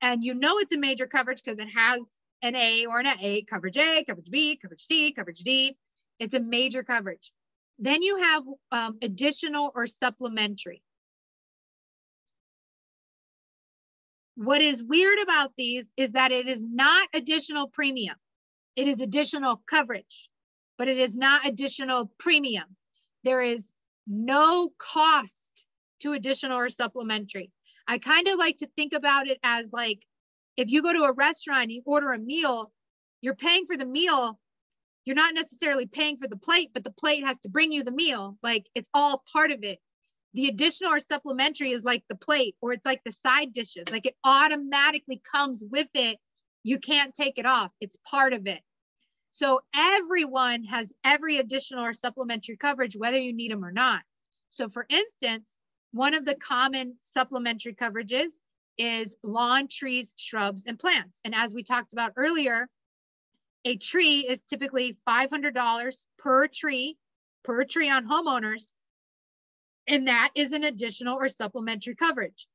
And you know it's a major coverage because it has an A or an A, coverage A, coverage B, coverage C, coverage D. It's a major coverage. Then you have um, additional or supplementary. What is weird about these is that it is not additional premium. It is additional coverage, but it is not additional premium. There is no cost to additional or supplementary. I kind of like to think about it as like if you go to a restaurant and you order a meal, you're paying for the meal. You're not necessarily paying for the plate, but the plate has to bring you the meal. Like it's all part of it the additional or supplementary is like the plate or it's like the side dishes. Like it automatically comes with it. You can't take it off. It's part of it. So everyone has every additional or supplementary coverage whether you need them or not. So for instance one of the common supplementary coverages is lawn trees shrubs and plants. And as we talked about earlier a tree is typically $500 per tree per tree on homeowners and that is an additional or supplementary coverage.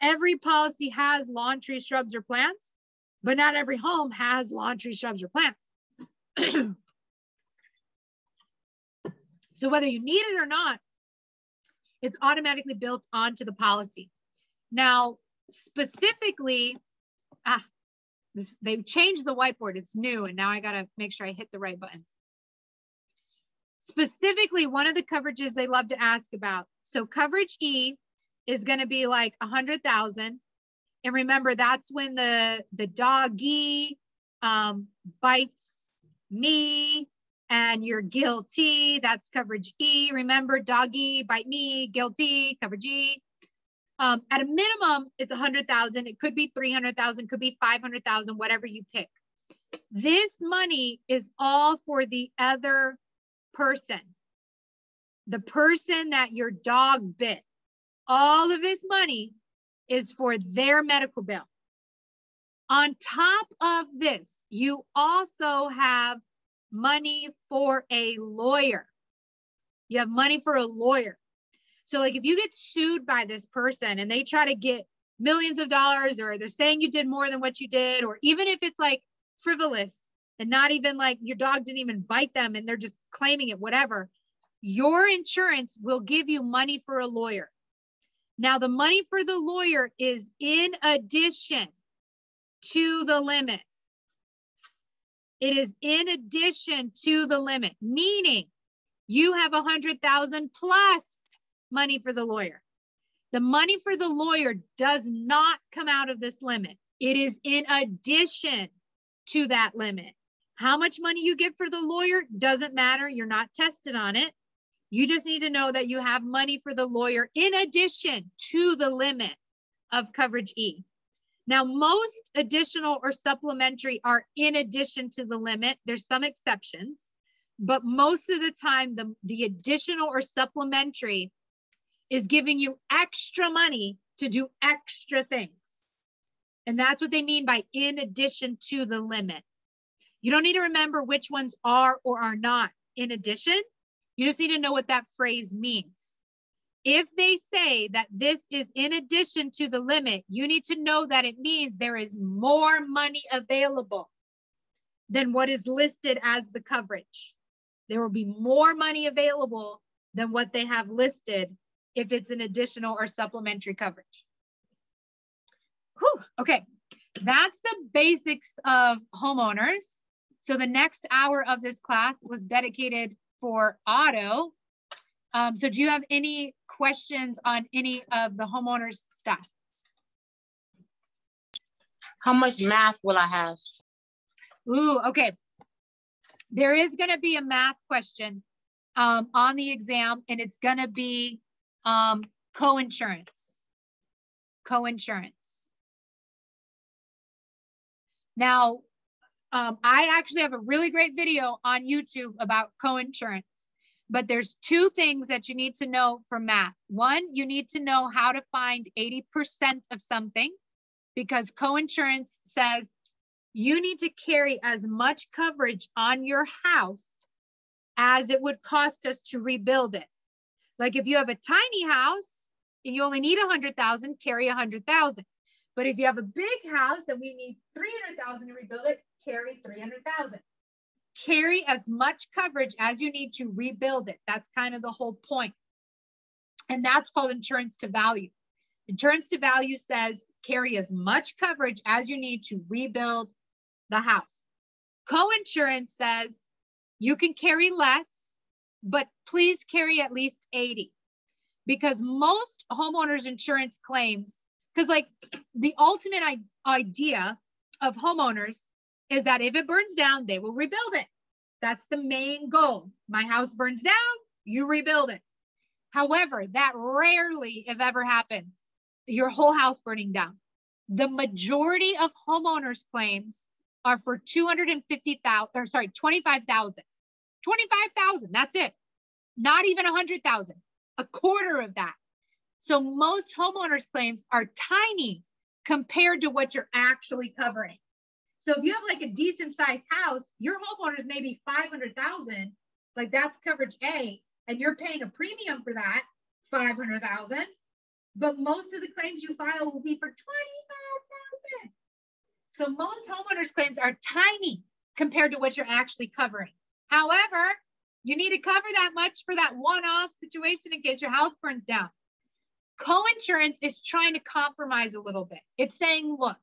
Every policy has lawn tree, shrubs, or plants, but not every home has lawn tree, shrubs, or plants. so whether you need it or not, it's automatically built onto the policy. Now, specifically, ah, this, they've changed the whiteboard. It's new, and now I got to make sure I hit the right buttons. Specifically, one of the coverages they love to ask about. So coverage E is going to be like a hundred thousand. And remember, that's when the, the doggy um, bites me and you're guilty. That's coverage E. Remember, doggy, bite me, guilty, coverage E. Um, at a minimum, it's a hundred thousand. It could be 300,000, could be 500,000, whatever you pick. This money is all for the other person, the person that your dog bit, all of this money is for their medical bill. On top of this, you also have money for a lawyer. You have money for a lawyer. So, like, if you get sued by this person and they try to get millions of dollars or they're saying you did more than what you did, or even if it's like frivolous and not even like your dog didn't even bite them and they're just claiming it, whatever, your insurance will give you money for a lawyer. Now, the money for the lawyer is in addition to the limit. It is in addition to the limit, meaning you have a hundred thousand plus money for the lawyer. The money for the lawyer does not come out of this limit. It is in addition to that limit. How much money you get for the lawyer doesn't matter. You're not tested on it. You just need to know that you have money for the lawyer in addition to the limit of coverage E. Now, most additional or supplementary are in addition to the limit. There's some exceptions, but most of the time, the, the additional or supplementary is giving you extra money to do extra things. And that's what they mean by in addition to the limit. You don't need to remember which ones are or are not in addition. You just need to know what that phrase means. If they say that this is in addition to the limit, you need to know that it means there is more money available than what is listed as the coverage. There will be more money available than what they have listed if it's an additional or supplementary coverage. Whew, okay, that's the basics of homeowners. So the next hour of this class was dedicated for auto um, so do you have any questions on any of the homeowners stuff? How much math will I have? Ooh, okay. There is going to be a math question um, on the exam, and it's going to be um, co-insurance. Co-insurance. Now, um, I actually have a really great video on YouTube about co-insurance. But there's two things that you need to know from math. One, you need to know how to find 80% of something because coinsurance says you need to carry as much coverage on your house as it would cost us to rebuild it. Like if you have a tiny house and you only need 100,000, carry 100,000. But if you have a big house and we need 300,000 to rebuild it, carry 300,000 carry as much coverage as you need to rebuild it. That's kind of the whole point. And that's called insurance to value. Insurance to value says carry as much coverage as you need to rebuild the house. Co-insurance says you can carry less, but please carry at least 80 because most homeowners insurance claims, because like the ultimate idea of homeowners is that if it burns down, they will rebuild it. That's the main goal. My house burns down, you rebuild it. However, that rarely, if ever, happens. Your whole house burning down. The majority of homeowners' claims are for 250,000 or sorry, 25,000. 25,000, that's it. Not even 100,000. A quarter of that. So most homeowners' claims are tiny compared to what you're actually covering. So if you have like a decent sized house, your homeowners may be 500,000, like that's coverage A, and you're paying a premium for that, 500,000. But most of the claims you file will be for 25,000. So most homeowners claims are tiny compared to what you're actually covering. However, you need to cover that much for that one-off situation in case your house burns down. Co-insurance is trying to compromise a little bit. It's saying, look,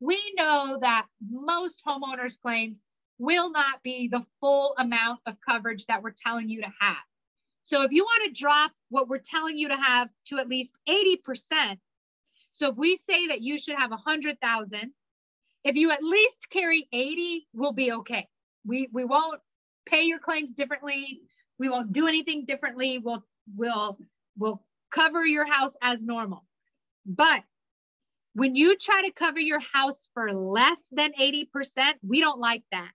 we know that most homeowners claims will not be the full amount of coverage that we're telling you to have. So if you want to drop what we're telling you to have to at least 80%, so if we say that you should have 100,000, if you at least carry 80, we'll be okay. We we won't pay your claims differently. We won't do anything differently. We'll we'll we'll cover your house as normal. But when you try to cover your house for less than 80%, we don't like that.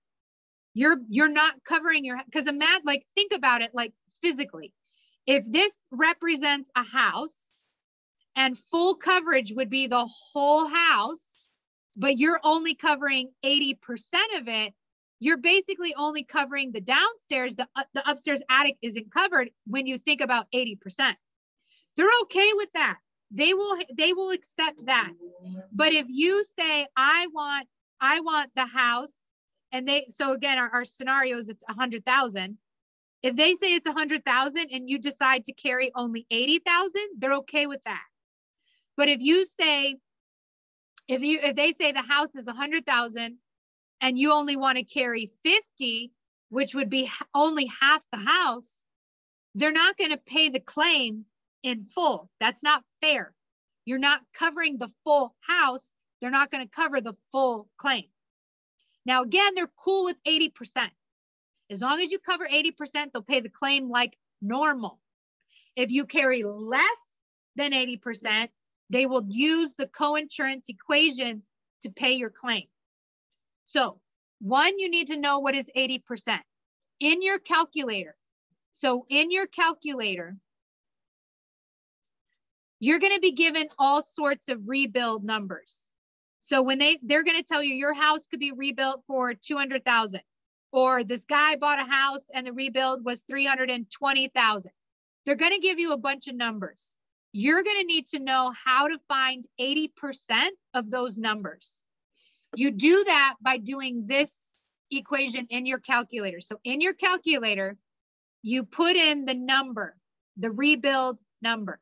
You're you're not covering your because imagine like think about it like physically. If this represents a house and full coverage would be the whole house, but you're only covering 80% of it, you're basically only covering the downstairs, the, uh, the upstairs attic isn't covered when you think about 80%. They're okay with that they will they will accept that. But if you say I want I want the house and they so again our, our scenario is it's a hundred thousand. If they say it's a hundred thousand and you decide to carry only eighty thousand, they're okay with that. But if you say if you if they say the house is a hundred thousand and you only want to carry 50, which would be only half the house, they're not going to pay the claim in full. That's not fair. You're not covering the full house. They're not going to cover the full claim. Now, again, they're cool with 80%. As long as you cover 80%, they'll pay the claim like normal. If you carry less than 80%, they will use the co-insurance equation to pay your claim. So one, you need to know what is 80% in your calculator. So in your calculator, you're going to be given all sorts of rebuild numbers. So when they they're going to tell you your house could be rebuilt for 200,000 or this guy bought a house and the rebuild was 320,000. They're going to give you a bunch of numbers. You're going to need to know how to find 80% of those numbers. You do that by doing this equation in your calculator. So in your calculator, you put in the number, the rebuild number.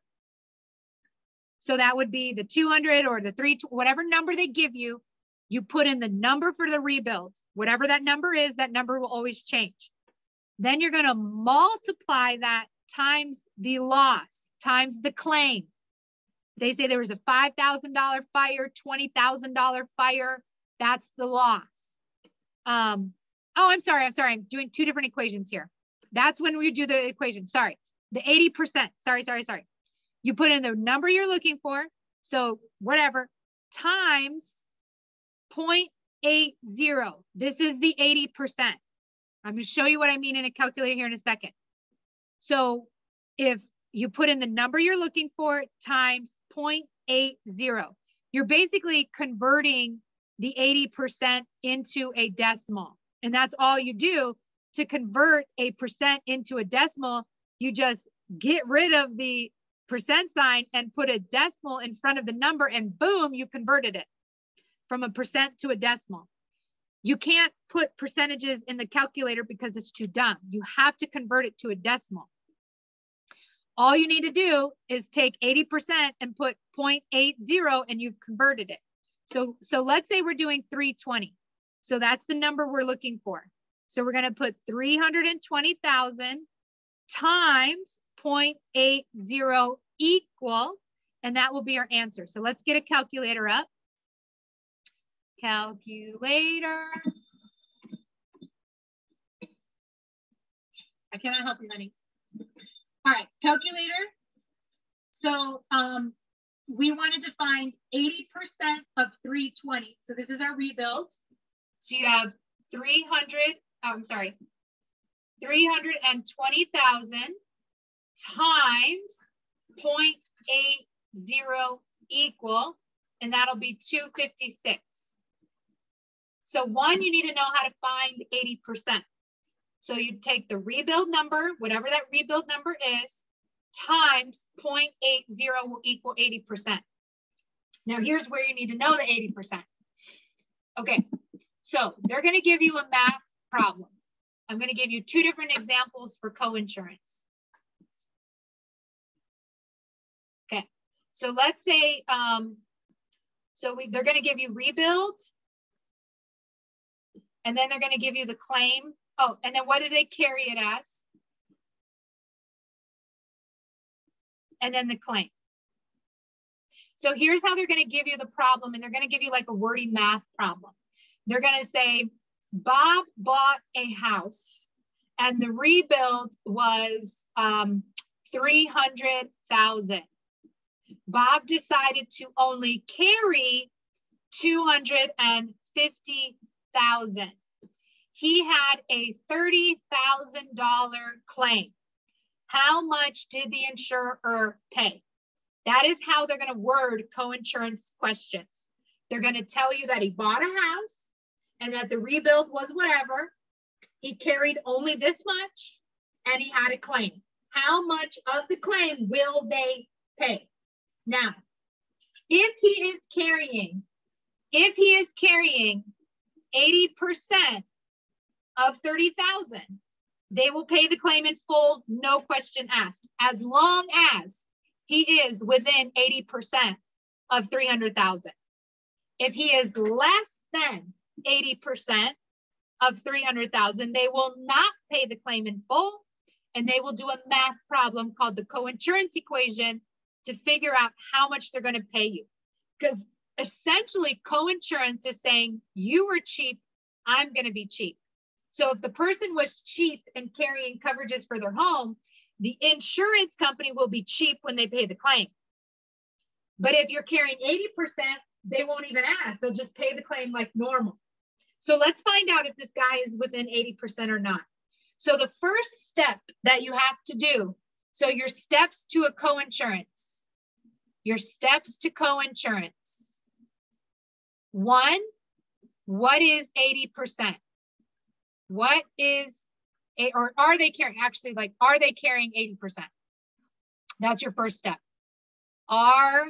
So that would be the 200 or the three, whatever number they give you, you put in the number for the rebuild. Whatever that number is, that number will always change. Then you're going to multiply that times the loss, times the claim. They say there was a $5,000 fire, $20,000 fire. That's the loss. Um, oh, I'm sorry. I'm sorry. I'm doing two different equations here. That's when we do the equation. Sorry. The 80%. Sorry, sorry, sorry. You put in the number you're looking for. So whatever times 0.80. This is the 80%. I'm going to show you what I mean in a calculator here in a second. So if you put in the number you're looking for times 0.80, you're basically converting the 80% into a decimal. And that's all you do to convert a percent into a decimal. You just get rid of the percent sign and put a decimal in front of the number and boom, you converted it from a percent to a decimal. You can't put percentages in the calculator because it's too dumb. You have to convert it to a decimal. All you need to do is take 80% and put 0.80 and you've converted it. So, so let's say we're doing 320. So that's the number we're looking for. So we're going to put 320,000 times 0.80 equal, and that will be our answer. So let's get a calculator up. Calculator. I cannot help you, honey. All right, calculator. So um, we wanted to find 80% of 320. So this is our rebuild. So you have 300, oh, I'm sorry, 320,000 times 0.80 equal, and that'll be 256. So one, you need to know how to find 80%. So you take the rebuild number, whatever that rebuild number is, times 0.80 will equal 80%. Now here's where you need to know the 80%. Okay, so they're gonna give you a math problem. I'm gonna give you two different examples for co-insurance. So let's say, um, so we, they're going to give you rebuild, and then they're going to give you the claim. Oh, and then what do they carry it as? And then the claim. So here's how they're going to give you the problem, and they're going to give you like a wordy math problem. They're going to say, Bob bought a house, and the rebuild was um, 300,000. Bob decided to only carry 250,000. He had a $30,000 claim. How much did the insurer pay? That is how they're going to word co-insurance questions. They're going to tell you that he bought a house and that the rebuild was whatever. He carried only this much and he had a claim. How much of the claim will they pay? Now, if he is carrying, if he is carrying 80% of 30,000, they will pay the claim in full, no question asked, as long as he is within 80% of 300,000. If he is less than 80% of 300,000, they will not pay the claim in full and they will do a math problem called the coinsurance equation to figure out how much they're going to pay you. Because essentially, coinsurance is saying you were cheap, I'm going to be cheap. So if the person was cheap and carrying coverages for their home, the insurance company will be cheap when they pay the claim. But if you're carrying 80%, they won't even ask. They'll just pay the claim like normal. So let's find out if this guy is within 80% or not. So the first step that you have to do, so your steps to a coinsurance, your steps to coinsurance. One, what is 80%? What is, or are they carrying, actually like, are they carrying 80%? That's your first step. Are,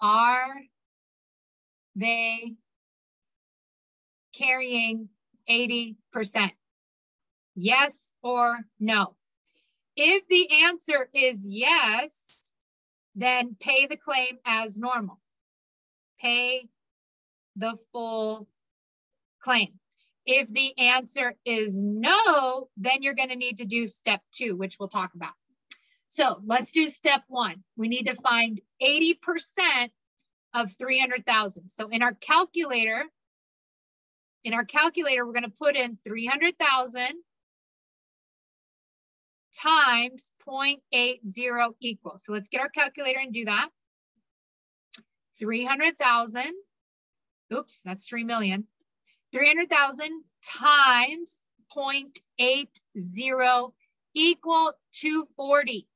are they carrying 80%? Yes or no? If the answer is yes, then pay the claim as normal. Pay the full claim. If the answer is no, then you're going to need to do step two, which we'll talk about. So let's do step one. We need to find 80% of 300,000. So in our calculator, in our calculator, we're going to put in 300,000 times 0.80 equals. So let's get our calculator and do that. 300,000, oops, that's 3 million. 300,000 times 0.80 equal 240.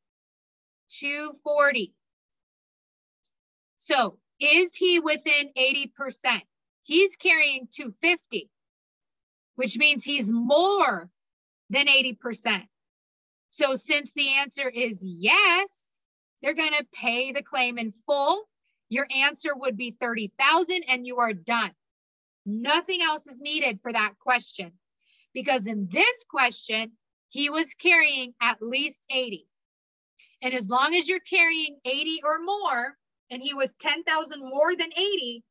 240. So is he within 80%? He's carrying 250, which means he's more than 80%. So since the answer is yes, they're going to pay the claim in full. Your answer would be 30,000 and you are done. Nothing else is needed for that question because in this question, he was carrying at least 80. And as long as you're carrying 80 or more, and he was 10,000 more than 80,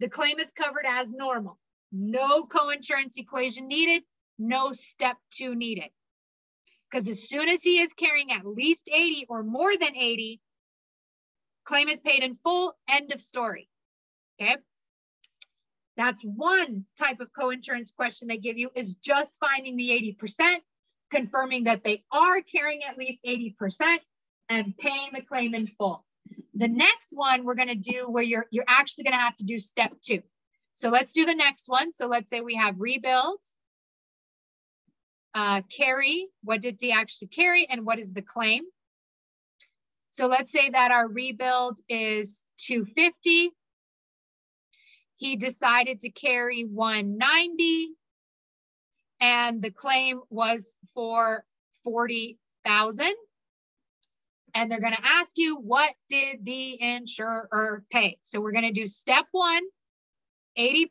the claim is covered as normal. No coinsurance equation needed, no step two needed. Because as soon as he is carrying at least 80 or more than 80, claim is paid in full, end of story. Okay. That's one type of coinsurance question they give you is just finding the 80%, confirming that they are carrying at least 80% and paying the claim in full. The next one we're going to do where you're, you're actually going to have to do step two. So let's do the next one. So let's say we have rebuild, uh, carry, what did he actually carry and what is the claim? So let's say that our rebuild is 250. He decided to carry 190 and the claim was for 40,000 and they're going to ask you, what did the insurer pay? So we're going to do step one, 80%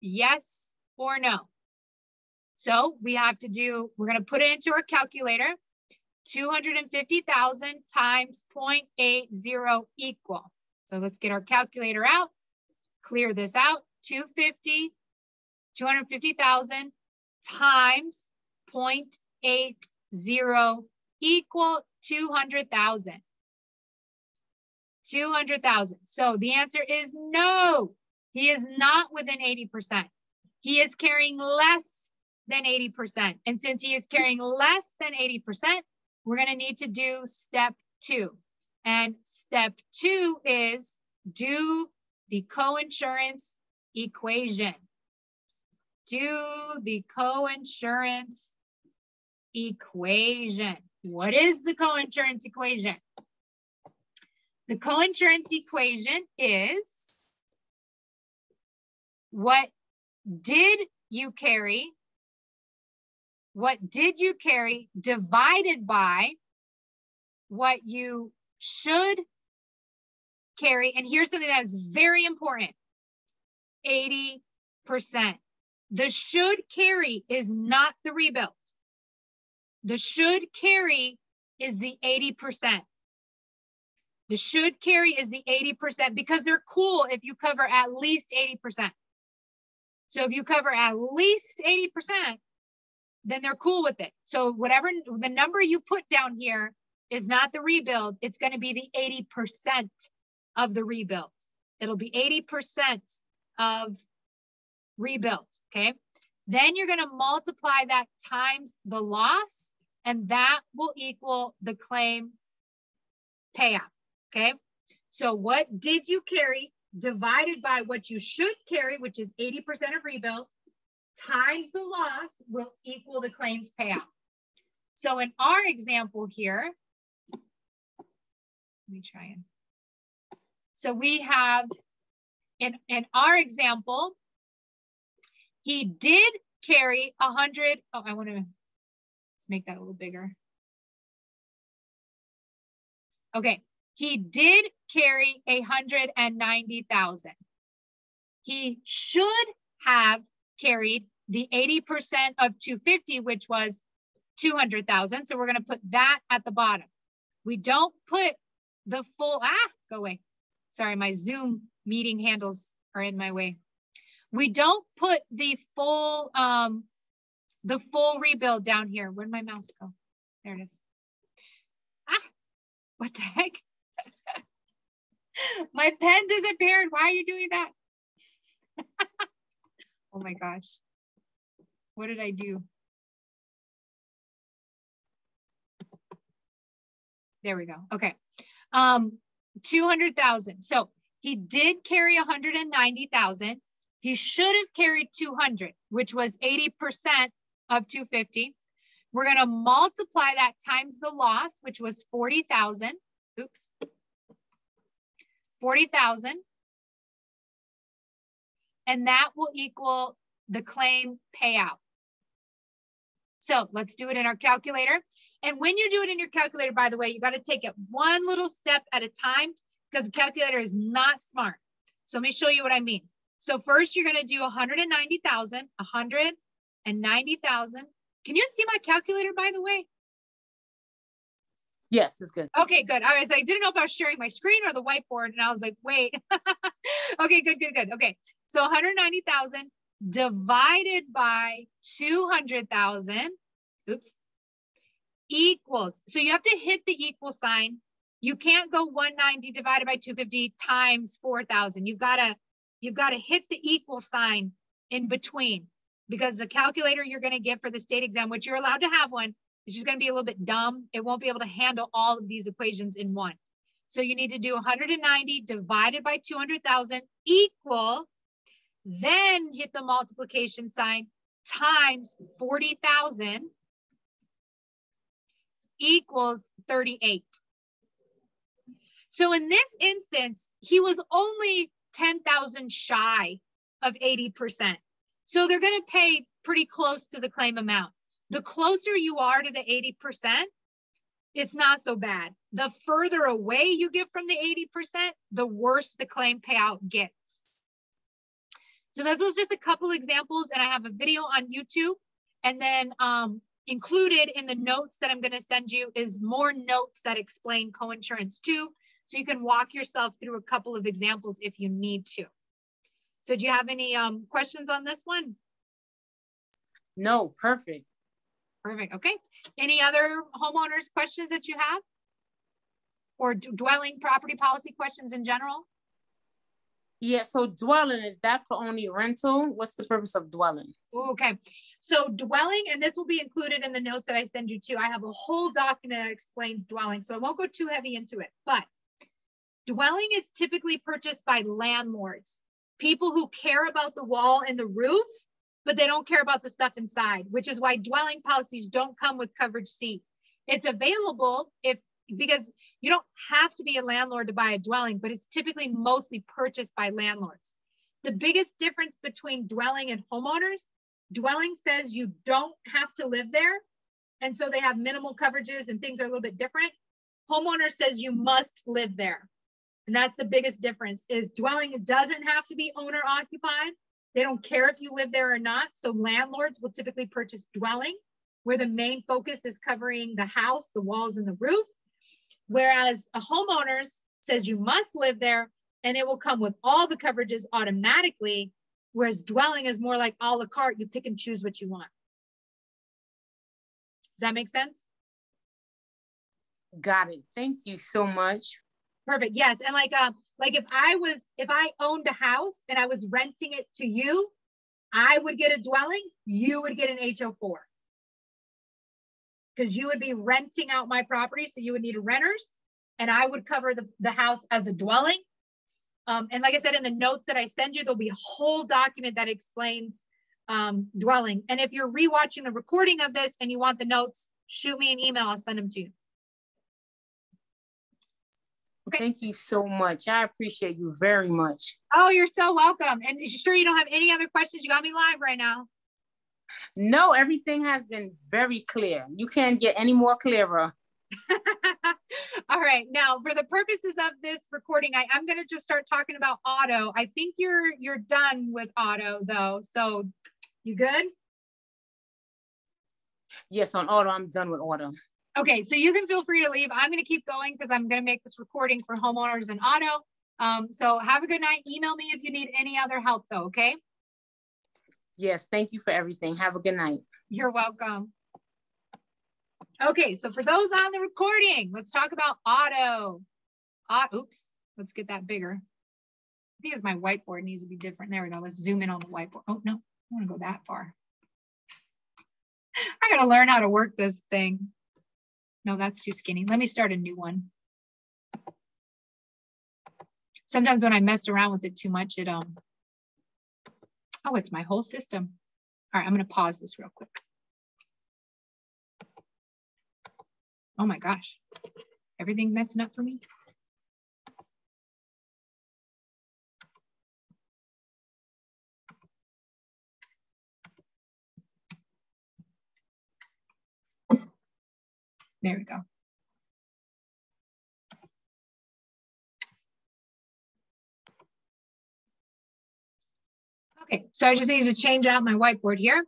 yes or no. So we have to do, we're going to put it into our calculator, 250,000 times 0.80 equal. So let's get our calculator out, clear this out, 250, 250,000 times 0.80 equal 200,000. 200,000. So the answer is no. He is not within 80%. He is carrying less than 80%. And since he is carrying less than 80%, we're going to need to do step two. And step two is do the coinsurance equation. Do the coinsurance equation. What is the coinsurance equation? The coinsurance equation is what did you carry? What did you carry divided by what you should carry, and here's something that is very important 80%. The should carry is not the rebuild. The should carry is the 80%. The should carry is the 80% because they're cool if you cover at least 80%. So if you cover at least 80%, then they're cool with it. So whatever the number you put down here is not the rebuild, it's going to be the 80% of the rebuild. It'll be 80% of rebuild, okay? Then you're going to multiply that times the loss, and that will equal the claim payout, okay? So what did you carry divided by what you should carry, which is 80% of rebuild, times the loss will equal the claims payout. So in our example here, let me try and, so we have, in, in our example, he did carry a hundred. Oh, I want to let's make that a little bigger. Okay, he did carry a hundred and ninety thousand. He should have carried the 80% of 250, which was 200,000. So we're going to put that at the bottom. We don't put the full, ah, go away. Sorry, my Zoom meeting handles are in my way. We don't put the full, um, the full rebuild down here. Where'd my mouse go? There it is. Ah, what the heck? my pen disappeared. Why are you doing that? oh my gosh. What did I do? There we go. Okay. Um, 200,000. So he did carry 190,000. He should have carried 200, which was 80% of 250. We're going to multiply that times the loss, which was 40,000. Oops. 40,000. And that will equal the claim payout. So let's do it in our calculator. And when you do it in your calculator, by the way, you got to take it one little step at a time because the calculator is not smart. So let me show you what I mean. So first you're going to do 190,000, 190,000. Can you see my calculator, by the way? Yes, it's good. Okay, good. I was I didn't know if I was sharing my screen or the whiteboard, and I was like, wait. okay, good, good, good. Okay, so 190,000 divided by 200,000, oops, equals. So you have to hit the equal sign. You can't go 190 divided by 250 times 4,000. You've got to you've got to hit the equal sign in between because the calculator you're going to get for the state exam, which you're allowed to have one, is just going to be a little bit dumb. It won't be able to handle all of these equations in one. So you need to do 190 divided by 200,000 equal, then hit the multiplication sign times 40,000 equals 38. So in this instance, he was only 10,000 shy of 80%. So they're going to pay pretty close to the claim amount. The closer you are to the 80%, it's not so bad. The further away you get from the 80%, the worse the claim payout gets. So this was just a couple examples and I have a video on YouTube and then um, included in the notes that I'm gonna send you is more notes that explain coinsurance too. So you can walk yourself through a couple of examples if you need to. So do you have any um, questions on this one? No, perfect. Perfect, okay. Any other homeowners questions that you have? Or dwelling property policy questions in general? Yeah, so dwelling, is that for only rental? What's the purpose of dwelling? Okay, so dwelling, and this will be included in the notes that I send you too. I have a whole document that explains dwelling, so I won't go too heavy into it, but Dwelling is typically purchased by landlords, people who care about the wall and the roof, but they don't care about the stuff inside, which is why dwelling policies don't come with coverage C. It's available if because you don't have to be a landlord to buy a dwelling, but it's typically mostly purchased by landlords. The biggest difference between dwelling and homeowners, dwelling says you don't have to live there. And so they have minimal coverages and things are a little bit different. homeowner says you must live there. And that's the biggest difference is dwelling doesn't have to be owner occupied. They don't care if you live there or not. So landlords will typically purchase dwelling where the main focus is covering the house, the walls and the roof. Whereas a homeowner says you must live there and it will come with all the coverages automatically. Whereas dwelling is more like a la carte, you pick and choose what you want. Does that make sense? Got it. Thank you so much. Perfect. Yes. And like um, like if I was if I owned a house and I was renting it to you, I would get a dwelling, you would get an HO4. Because you would be renting out my property. So you would need a renters and I would cover the, the house as a dwelling. Um, and like I said, in the notes that I send you, there'll be a whole document that explains um, dwelling. And if you're rewatching the recording of this and you want the notes, shoot me an email. I'll send them to you. Okay. Thank you so much. I appreciate you very much. Oh, you're so welcome. And you sure you don't have any other questions? You got me live right now. No, everything has been very clear. You can't get any more clearer. All right. Now, for the purposes of this recording, I, am going to just start talking about auto. I think you're you're done with auto though. So you good? Yes, on auto, I'm done with auto. Okay, so you can feel free to leave. I'm going to keep going because I'm going to make this recording for homeowners and auto. Um, so have a good night. Email me if you need any other help though, okay? Yes, thank you for everything. Have a good night. You're welcome. Okay, so for those on the recording, let's talk about auto. Uh, oops, let's get that bigger. I think it's my whiteboard needs to be different. There we go. Let's zoom in on the whiteboard. Oh, no, I want to go that far. I got to learn how to work this thing. No, that's too skinny. Let me start a new one. Sometimes when I mess around with it too much, it, um, oh, it's my whole system. All right, I'm to pause this real quick. Oh my gosh, everything messing up for me. There we go. Okay, so I just need to change out my whiteboard here.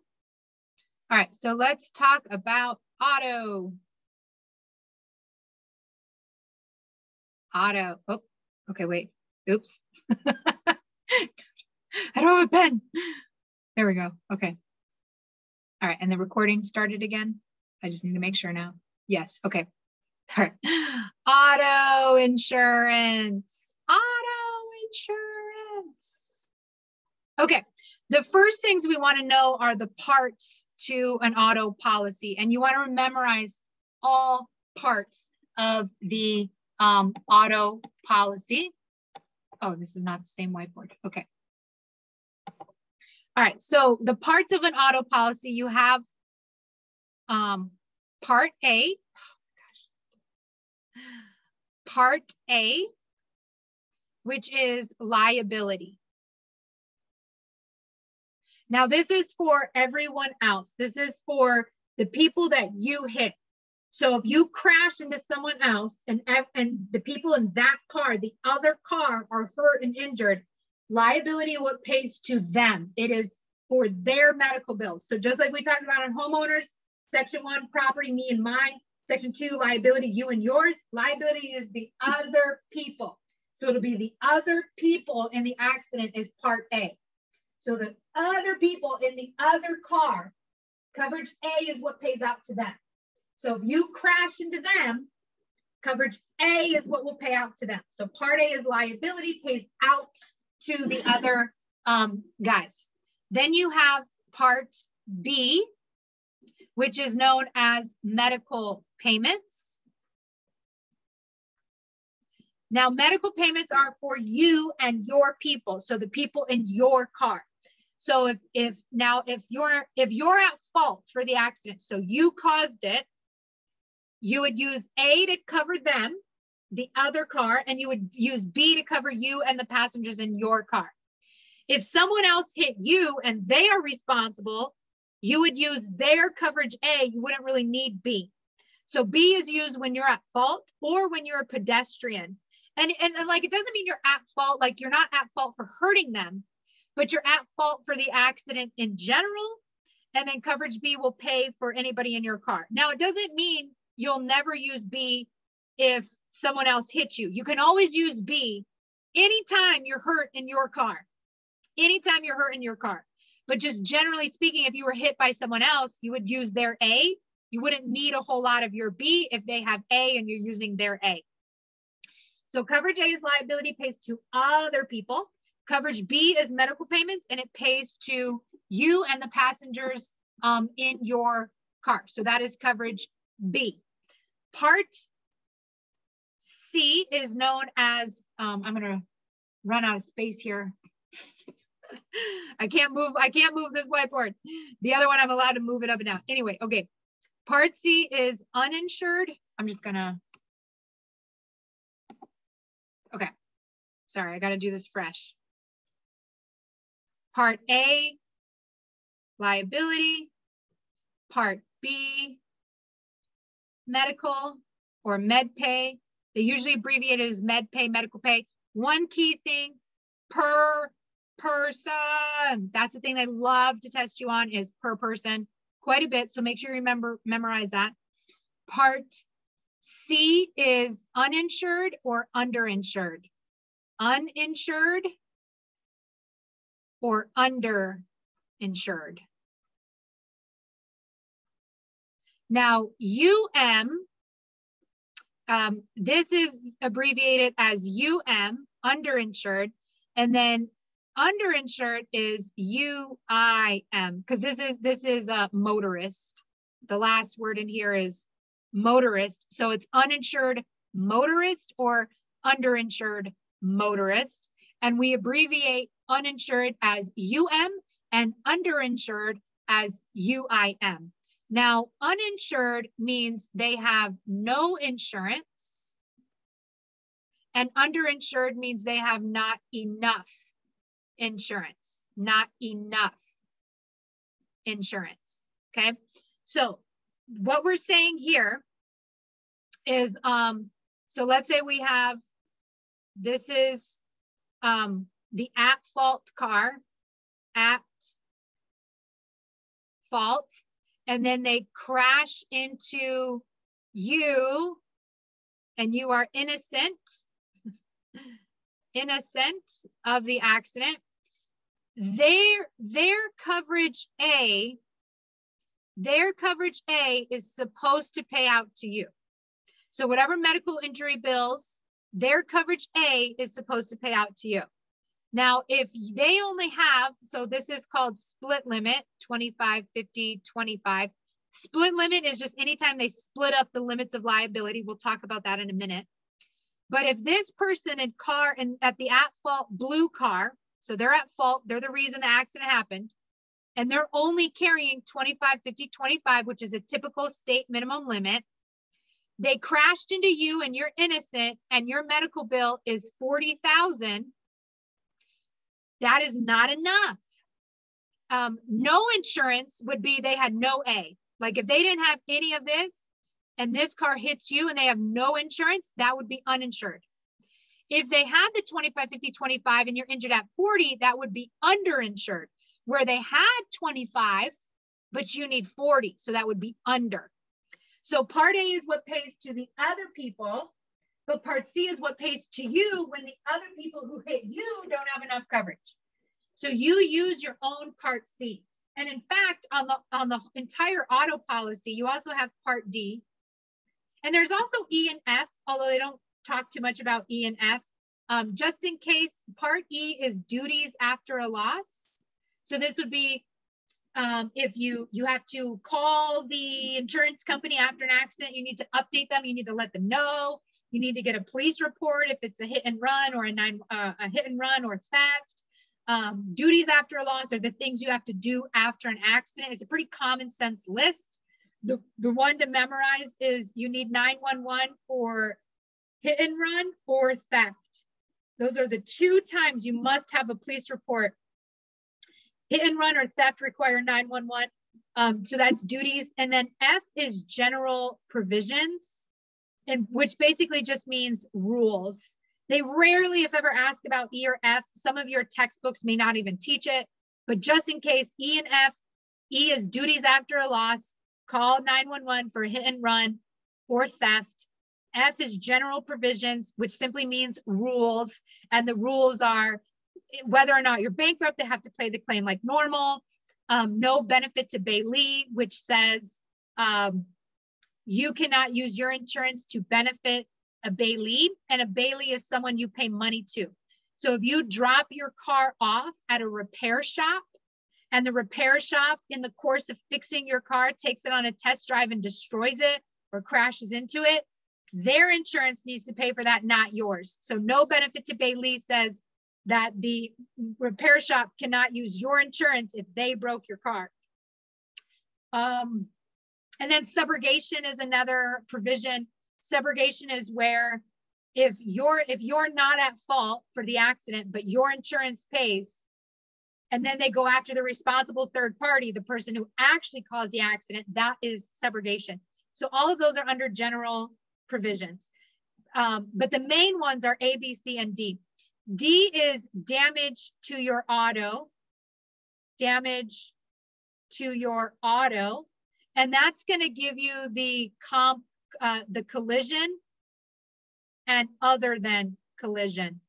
All right, so let's talk about auto. Auto, oh, okay, wait, oops. I don't have a pen. There we go, okay. All right, and the recording started again. I just need to make sure now. Yes. Okay. All right. Auto insurance. Auto insurance. Okay. The first things we want to know are the parts to an auto policy, and you want to memorize all parts of the um, auto policy. Oh, this is not the same whiteboard. Okay. All right. So the parts of an auto policy, you have um, Part A, oh, Part A, which is liability. Now, this is for everyone else. This is for the people that you hit. So if you crash into someone else and, and the people in that car, the other car are hurt and injured, liability what pays to them. It is for their medical bills. So just like we talked about on homeowners, Section one, property, me and mine. Section two, liability, you and yours. Liability is the other people. So it'll be the other people in the accident is part A. So the other people in the other car, coverage A is what pays out to them. So if you crash into them, coverage A is what will pay out to them. So part A is liability, pays out to the other um, guys. Then you have part B, which is known as medical payments. Now, medical payments are for you and your people, so the people in your car. So if if now if you're if you're at fault for the accident, so you caused it, you would use A to cover them, the other car, and you would use B to cover you and the passengers in your car. If someone else hit you and they are responsible, you would use their coverage A, you wouldn't really need B. So B is used when you're at fault or when you're a pedestrian. And, and, and like, it doesn't mean you're at fault, like you're not at fault for hurting them, but you're at fault for the accident in general. And then coverage B will pay for anybody in your car. Now, it doesn't mean you'll never use B if someone else hits you. You can always use B anytime you're hurt in your car. Anytime you're hurt in your car. But just generally speaking, if you were hit by someone else, you would use their A. You wouldn't need a whole lot of your B if they have A and you're using their A. So coverage A is liability pays to other people. Coverage B is medical payments and it pays to you and the passengers um, in your car. So that is coverage B. Part C is known as, um, I'm gonna run out of space here. I can't move, I can't move this whiteboard. The other one, I'm allowed to move it up and down. Anyway, okay. Part C is uninsured. I'm just gonna, okay. Sorry, I gotta do this fresh. Part A, liability. Part B, medical or med pay. They usually abbreviate it as med pay, medical pay. One key thing per person. That's the thing they love to test you on is per person quite a bit. So make sure you remember, memorize that. Part C is uninsured or underinsured. Uninsured or underinsured. Now, UM, um, this is abbreviated as UM, underinsured, and then underinsured is UIM because this is this is a motorist. The last word in here is motorist, so it's uninsured motorist or underinsured motorist, and we abbreviate uninsured as UM and underinsured as UIM. Now, uninsured means they have no insurance, and underinsured means they have not enough insurance, not enough insurance. Okay. So, what we're saying here is um, so let's say we have this is um, the at fault car, at fault and then they crash into you and you are innocent innocent of the accident their their coverage a their coverage a is supposed to pay out to you so whatever medical injury bills their coverage a is supposed to pay out to you now, if they only have, so this is called split limit, 25, 50, 25. Split limit is just anytime they split up the limits of liability. We'll talk about that in a minute. But if this person in car and at the at fault blue car, so they're at fault, they're the reason the accident happened, and they're only carrying 25, 50, 25, which is a typical state minimum limit. They crashed into you and you're innocent and your medical bill is 40,000 that is not enough. Um, no insurance would be they had no A. Like if they didn't have any of this and this car hits you and they have no insurance, that would be uninsured. If they had the 25, 50, 25 and you're injured at 40, that would be underinsured. Where they had 25, but you need 40. So that would be under. So part A is what pays to the other people but part C is what pays to you when the other people who hit you don't have enough coverage. So you use your own part C. And in fact, on the on the entire auto policy, you also have part D. And there's also E and F, although they don't talk too much about E and F. Um, just in case, part E is duties after a loss. So this would be um, if you you have to call the insurance company after an accident, you need to update them. You need to let them know. You need to get a police report if it's a hit and run or a nine uh, a hit and run or theft. Um, duties after a loss are the things you have to do after an accident. It's a pretty common sense list. The, the one to memorize is you need 911 for hit and run or theft. Those are the two times you must have a police report. Hit and run or theft require 911. Um, so that's duties. And then F is general provisions, and which basically just means rules. They rarely, if ever, ask about E or F. Some of your textbooks may not even teach it, but just in case E and F, E is duties after a loss, call 911 for hit and run or theft. F is general provisions, which simply means rules. And the rules are whether or not you're bankrupt, they have to pay the claim like normal. Um, no benefit to bailee, which says um, you cannot use your insurance to benefit a bailee, and a bailee is someone you pay money to. So if you drop your car off at a repair shop and the repair shop in the course of fixing your car takes it on a test drive and destroys it or crashes into it, their insurance needs to pay for that, not yours. So no benefit to bailee says that the repair shop cannot use your insurance if they broke your car. Um, and then subrogation is another provision. Subrogation is where if you're if you're not at fault for the accident, but your insurance pays, and then they go after the responsible third party, the person who actually caused the accident, that is subrogation. So all of those are under general provisions. Um, but the main ones are A, B, C, and D. D is damage to your auto, damage to your auto, and that's going to give you the comp, uh, the collision and other than collision.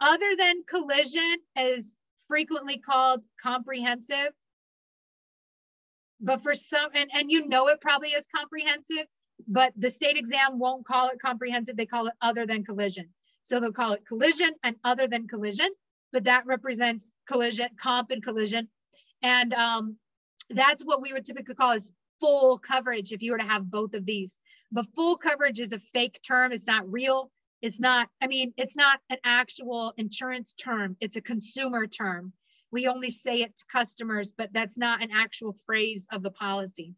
Other than collision is frequently called comprehensive. But for some, and, and you know it probably is comprehensive, but the state exam won't call it comprehensive. They call it other than collision. So they'll call it collision and other than collision, but that represents collision, comp and collision. And um, that's what we would typically call as full coverage if you were to have both of these. But full coverage is a fake term. It's not real. It's not, I mean, it's not an actual insurance term. It's a consumer term. We only say it to customers, but that's not an actual phrase of the policy.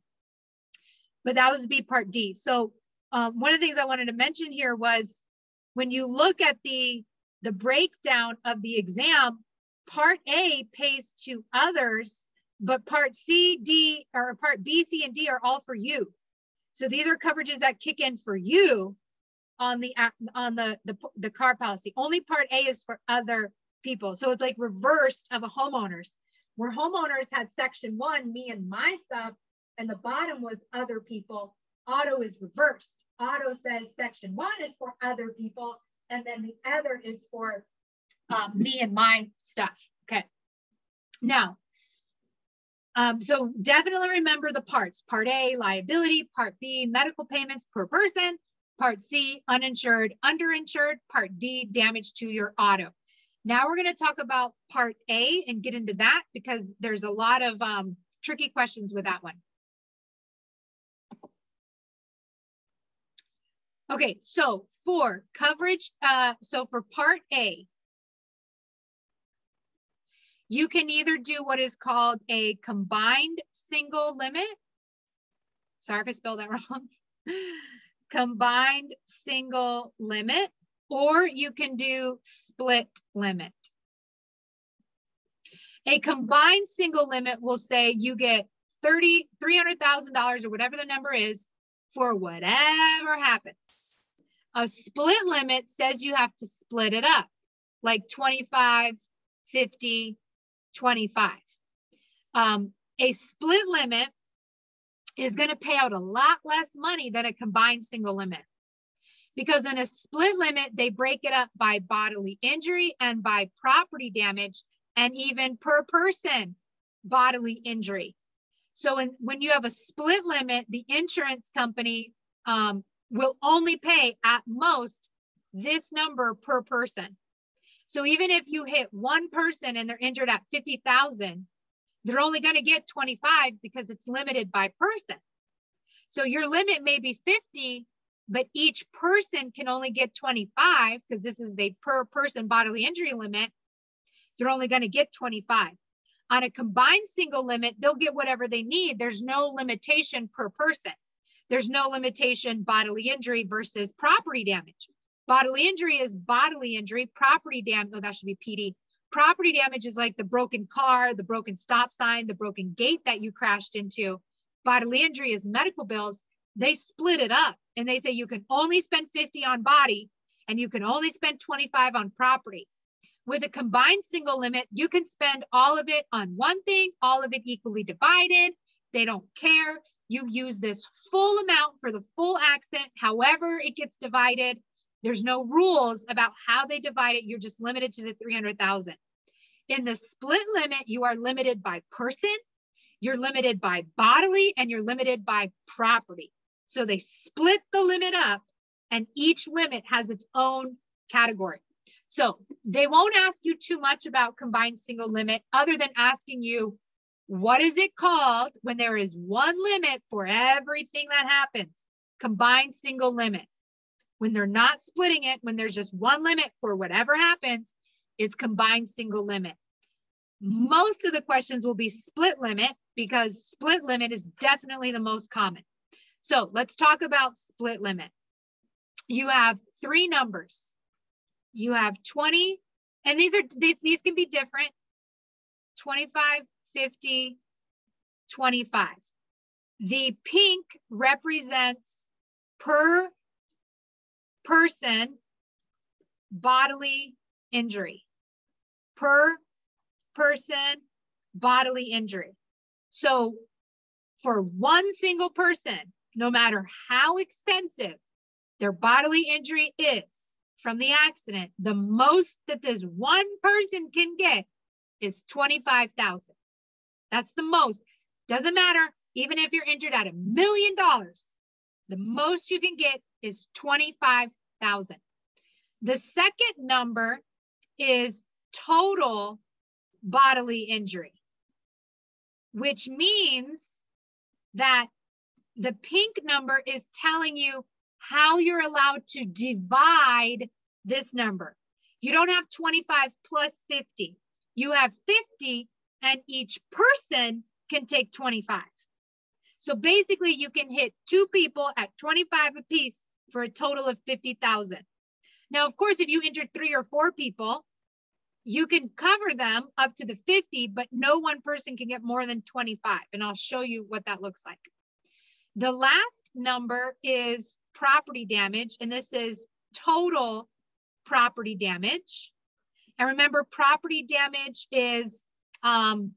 But that was be part D. So um, one of the things I wanted to mention here was when you look at the, the breakdown of the exam, part A pays to others, but part C, D, or part B, C, and D are all for you. So these are coverages that kick in for you on the on the, the, the car policy. Only part A is for other people. So it's like reversed of a homeowner's, where homeowners had section one, me and my stuff, and the bottom was other people. Auto is reversed auto says section one is for other people, and then the other is for um, me and my stuff. Okay. Now, um, so definitely remember the parts. Part A, liability. Part B, medical payments per person. Part C, uninsured, underinsured. Part D, damage to your auto. Now we're going to talk about part A and get into that because there's a lot of um, tricky questions with that one. Okay, so for coverage, uh, so for part A, you can either do what is called a combined single limit. Sorry if I spelled that wrong. combined single limit, or you can do split limit. A combined single limit will say you get 30, $300,000 or whatever the number is for whatever happens. A split limit says you have to split it up like 25, 50, 25. Um, a split limit is going to pay out a lot less money than a combined single limit. Because in a split limit, they break it up by bodily injury and by property damage and even per person bodily injury. So when, when you have a split limit, the insurance company um, will only pay at most this number per person. So even if you hit one person and they're injured at 50,000, they're only going to get 25 because it's limited by person. So your limit may be 50, but each person can only get 25 because this is the per person bodily injury limit. They're only going to get 25. On a combined single limit, they'll get whatever they need. There's no limitation per person. There's no limitation bodily injury versus property damage. Bodily injury is bodily injury, property damage, oh, that should be PD. property damage is like the broken car, the broken stop sign, the broken gate that you crashed into. Bodily injury is medical bills. They split it up and they say you can only spend 50 on body and you can only spend 25 on property. With a combined single limit, you can spend all of it on one thing, all of it equally divided. They don't care. You use this full amount for the full accident, however it gets divided. There's no rules about how they divide it. You're just limited to the 300,000. In the split limit, you are limited by person, you're limited by bodily, and you're limited by property. So they split the limit up and each limit has its own category. So they won't ask you too much about combined single limit other than asking you, what is it called when there is one limit for everything that happens? Combined single limit. When they're not splitting it, when there's just one limit for whatever happens, it's combined single limit. Most of the questions will be split limit because split limit is definitely the most common. So let's talk about split limit. You have three numbers. You have 20, and these are these, these can be different. 25, 50, 25. The pink represents per person bodily injury. Per person bodily injury. So for one single person, no matter how extensive their bodily injury is from the accident, the most that this one person can get is 25,000. That's the most. Doesn't matter, even if you're injured at a million dollars, the most you can get is 25,000. The second number is total bodily injury, which means that the pink number is telling you how you're allowed to divide this number. You don't have 25 plus 50. You have 50 and each person can take 25. So basically you can hit two people at 25 apiece for a total of 50,000. Now, of course, if you injured three or four people, you can cover them up to the 50, but no one person can get more than 25. And I'll show you what that looks like. The last number is property damage, and this is total property damage. And remember, property damage is um,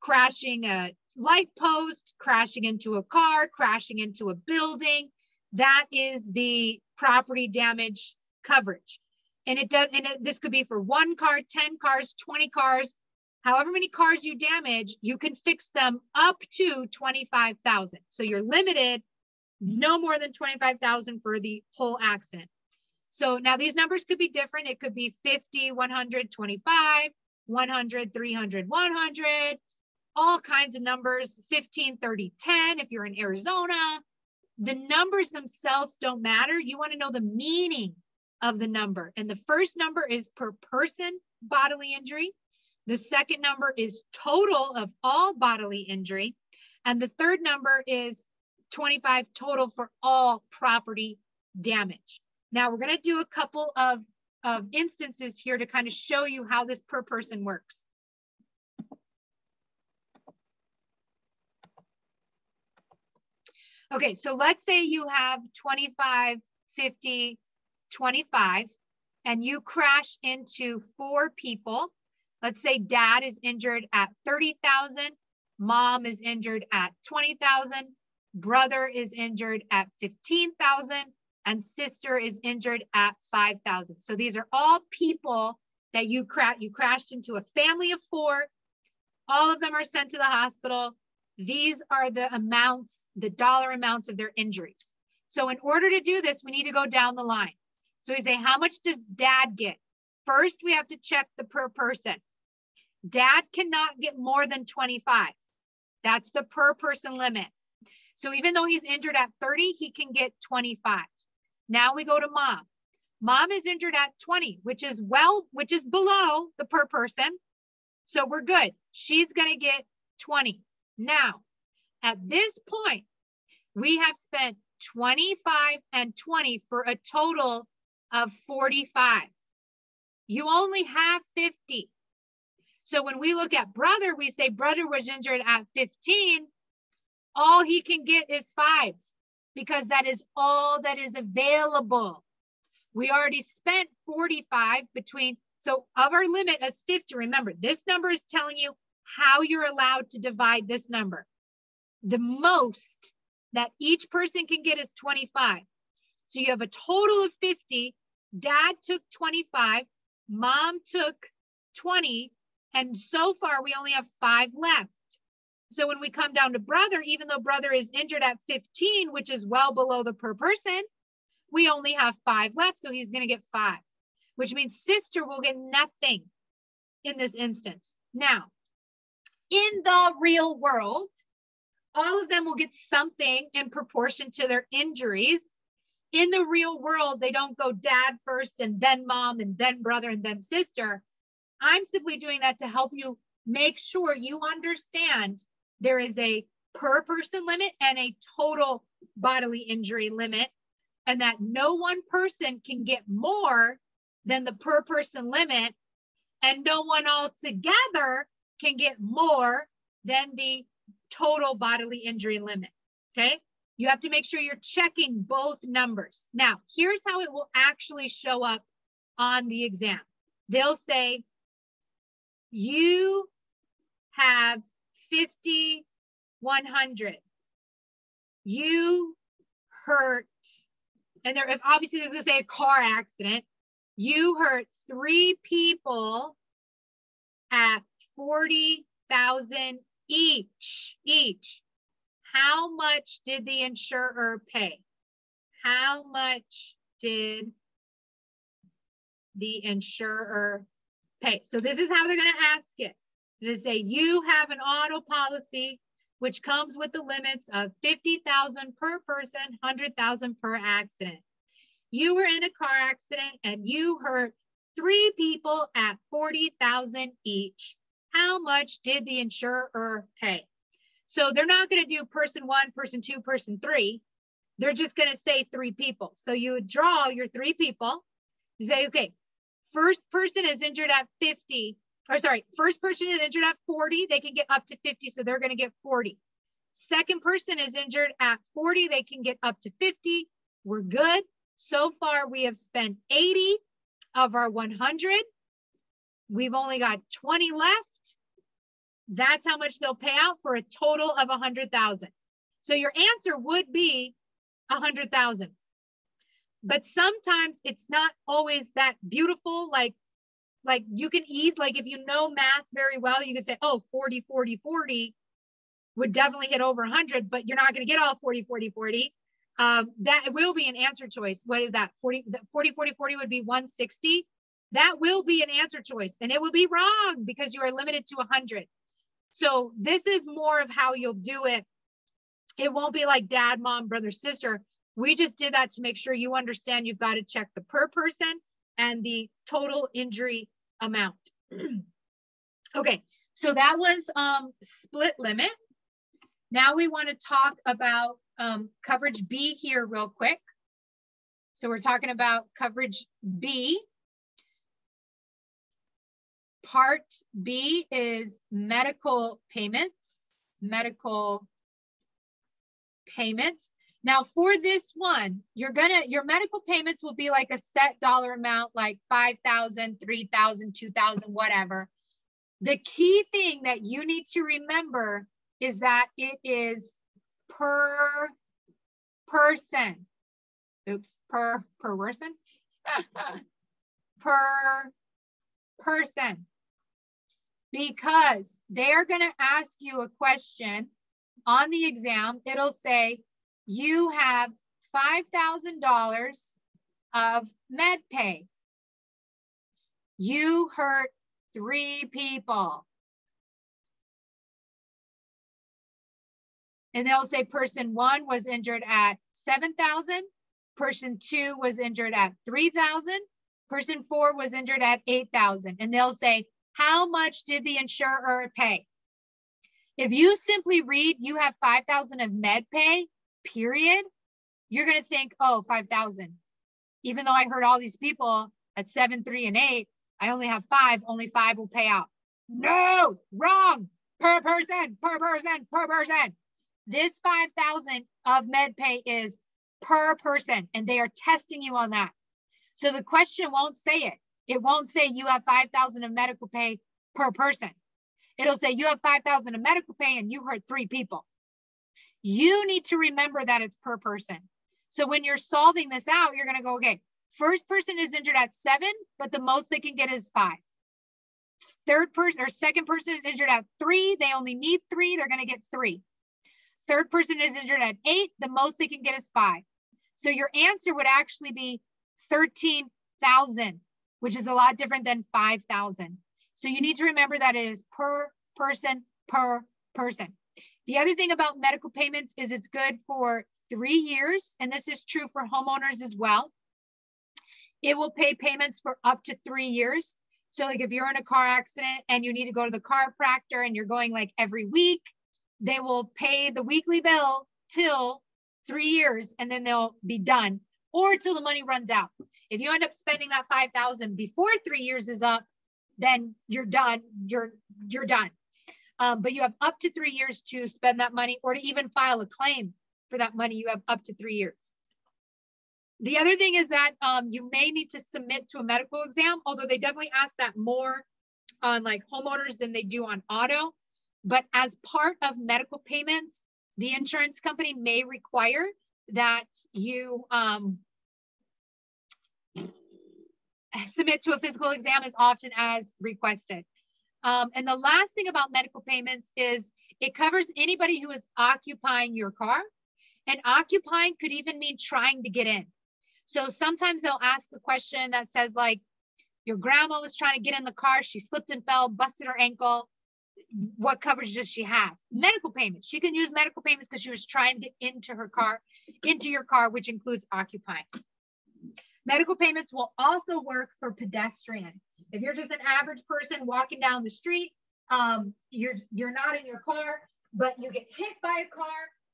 crashing a light post, crashing into a car, crashing into a building. That is the property damage coverage. And it does, and it, this could be for one car, 10 cars, 20 cars, however many cars you damage, you can fix them up to 25,000. So you're limited no more than 25,000 for the whole accident. So now these numbers could be different. It could be 50, 125, 100, 300, 100, all kinds of numbers, 15, 30, 10 if you're in Arizona. The numbers themselves don't matter. You want to know the meaning of the number. And the first number is per person bodily injury. The second number is total of all bodily injury. And the third number is 25 total for all property damage. Now we're going to do a couple of, of instances here to kind of show you how this per person works. Okay, so let's say you have 25, 50, 25, and you crash into four people. Let's say dad is injured at 30,000, mom is injured at 20,000, brother is injured at 15,000, and sister is injured at 5,000. So these are all people that you, cra- you crashed into a family of four. All of them are sent to the hospital. These are the amounts, the dollar amounts of their injuries. So in order to do this, we need to go down the line. So we say, how much does dad get? First, we have to check the per person. Dad cannot get more than 25. That's the per person limit. So even though he's injured at 30, he can get 25. Now we go to mom. Mom is injured at 20, which is well, which is below the per person. So we're good. She's going to get 20. Now, at this point, we have spent 25 and 20 for a total of 45. You only have 50. So when we look at brother, we say brother was injured at 15. All he can get is five because that is all that is available. We already spent 45 between, so of our limit as 50, remember, this number is telling you how you're allowed to divide this number. The most that each person can get is 25. So you have a total of 50. Dad took 25, mom took 20, and so far we only have five left. So when we come down to brother, even though brother is injured at 15, which is well below the per person, we only have five left. So he's going to get five, which means sister will get nothing in this instance. Now, in the real world, all of them will get something in proportion to their injuries. In the real world, they don't go dad first and then mom and then brother and then sister. I'm simply doing that to help you make sure you understand there is a per person limit and a total bodily injury limit, and that no one person can get more than the per person limit, and no one altogether can get more than the total bodily injury limit. Okay. You have to make sure you're checking both numbers. Now, here's how it will actually show up on the exam. They'll say, you have 50, 100. You hurt, and there obviously there's gonna say a car accident. You hurt three people at 40,000 each, each. How much did the insurer pay? How much did the insurer pay? So this is how they're going to ask it. They say you have an auto policy which comes with the limits of 50,000 per person, 100,000 per accident. You were in a car accident and you hurt three people at 40,000 each. How much did the insurer pay? So they're not going to do person one, person two, person three. They're just going to say three people. So you draw your three people. You say, okay, first person is injured at 50, or sorry, first person is injured at 40, they can get up to 50, so they're going to get 40. Second person is injured at 40, they can get up to 50. We're good. So far, we have spent 80 of our 100. We've only got 20 left. That's how much they'll pay out for a total of 100,000. So your answer would be 100,000. But sometimes it's not always that beautiful. Like, like you can ease, like if you know math very well, you can say, oh, 40, 40, 40 would definitely hit over 100, but you're not going to get all 40, 40, 40. Um, that will be an answer choice. What is that? 40, 40, 40, 40 would be 160. That will be an answer choice and it will be wrong because you are limited to 100. So this is more of how you'll do it. It won't be like dad, mom, brother, sister. We just did that to make sure you understand you've got to check the per person and the total injury amount. okay, so that was um, split limit. Now we want to talk about um, coverage B here real quick. So we're talking about coverage B. Part B is medical payments, medical payments. Now for this one, you're gonna, your medical payments will be like a set dollar amount, like 5,000, 3,000, 2,000, whatever. The key thing that you need to remember is that it is per person. Oops, per, per person? per person because they're going to ask you a question on the exam. It'll say, you have $5,000 of med pay. You hurt three people. And they'll say person one was injured at 7,000. Person two was injured at 3,000. Person four was injured at 8,000. And they'll say, how much did the insurer pay? If you simply read, you have 5,000 of med pay, period, you're going to think, oh, 5,000. Even though I heard all these people at seven, three, and eight, I only have five, only five will pay out. no, wrong, per person, per person, per person. This 5,000 of MedPay is per person and they are testing you on that. So the question won't say it. It won't say you have 5,000 of medical pay per person. It'll say you have 5,000 of medical pay and you hurt three people. You need to remember that it's per person. So when you're solving this out, you're going to go, okay, first person is injured at seven, but the most they can get is five. Third person or second person is injured at three. They only need three. They're going to get three. Third person is injured at eight. The most they can get is five. So your answer would actually be 13,000, which is a lot different than 5,000. So you need to remember that it is per person per person. The other thing about medical payments is it's good for three years, and this is true for homeowners as well. It will pay payments for up to three years. So, like if you're in a car accident and you need to go to the chiropractor and you're going like every week, they will pay the weekly bill till three years and then they'll be done or till the money runs out. If you end up spending that 5,000 before three years is up, then you're done. You're, you're done. Um, but you have up to three years to spend that money or to even file a claim for that money. You have up to three years. The other thing is that um, you may need to submit to a medical exam, although they definitely ask that more on like homeowners than they do on auto. But as part of medical payments, the insurance company may require that you um, submit to a physical exam as often as requested. Um, and the last thing about medical payments is it covers anybody who is occupying your car. And occupying could even mean trying to get in. So sometimes they'll ask a question that says, like, your grandma was trying to get in the car, she slipped and fell, busted her ankle. What coverage does she have? Medical payments. She can use medical payments because she was trying to get into her car, into your car, which includes occupying. Medical payments will also work for pedestrian. If you're just an average person walking down the street, um, you're you're not in your car, but you get hit by a car,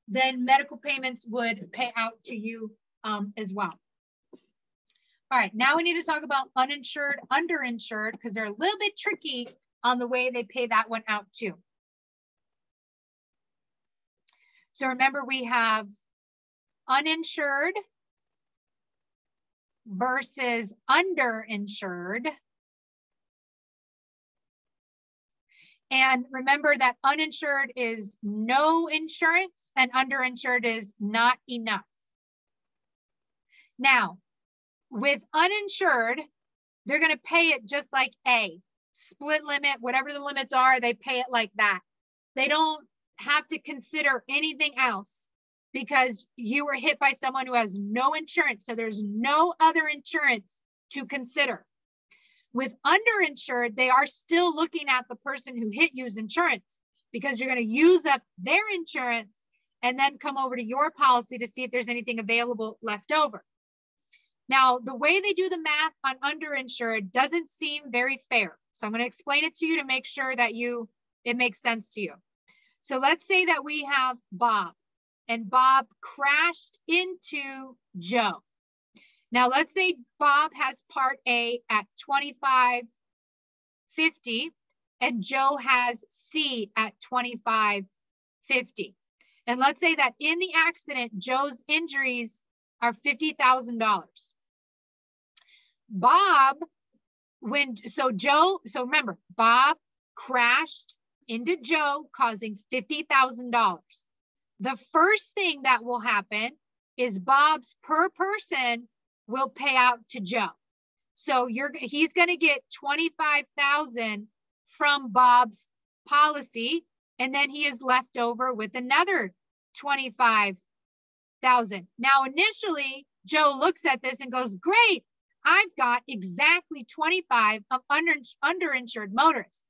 then medical payments would pay out to you um, as well. All right, now we need to talk about uninsured, underinsured, because they're a little bit tricky on the way they pay that one out too. So remember we have uninsured, versus underinsured. And remember that uninsured is no insurance and underinsured is not enough. Now, with uninsured, they're going to pay it just like A, split limit, whatever the limits are, they pay it like that. They don't have to consider anything else because you were hit by someone who has no insurance. So there's no other insurance to consider. With underinsured, they are still looking at the person who hit you's insurance because you're going to use up their insurance and then come over to your policy to see if there's anything available left over. Now, the way they do the math on underinsured doesn't seem very fair. So I'm going to explain it to you to make sure that you it makes sense to you. So let's say that we have Bob and Bob crashed into Joe. Now, let's say Bob has part A at 2550 and Joe has C at 2550. And let's say that in the accident, Joe's injuries are $50,000. Bob, when, so Joe, so remember, Bob crashed into Joe, causing $50,000 the first thing that will happen is Bob's per person will pay out to Joe. So you're he's going to get 25,000 from Bob's policy and then he is left over with another 25,000. Now initially Joe looks at this and goes, "Great. I've got exactly 25 of under underinsured motorists.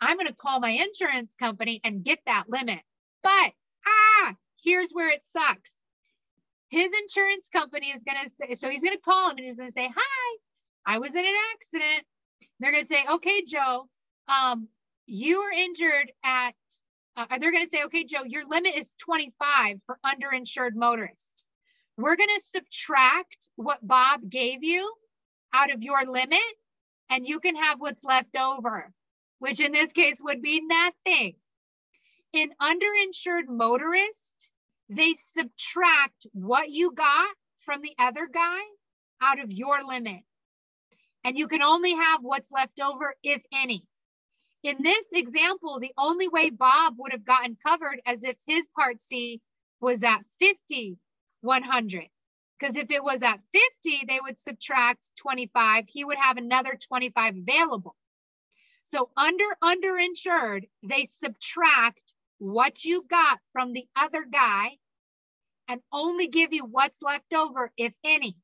I'm going to call my insurance company and get that limit." But ah, here's where it sucks. His insurance company is going to say, so he's going to call him and he's going to say, Hi, I was in an accident. They're going to say, Okay, Joe, um, you were injured at, uh, they're going to say, Okay, Joe, your limit is 25 for underinsured motorists. We're going to subtract what Bob gave you out of your limit, and you can have what's left over. which in this case would be nothing. In underinsured motorist, they subtract what you got from the other guy out of your limit. And you can only have what's left over, if any. In this example, the only way Bob would have gotten covered as if his part C was at 50, 100. Because if it was at 50, they would subtract 25. He would have another 25 available. So under underinsured, they subtract what you got from the other guy and only give you what's left over, if any.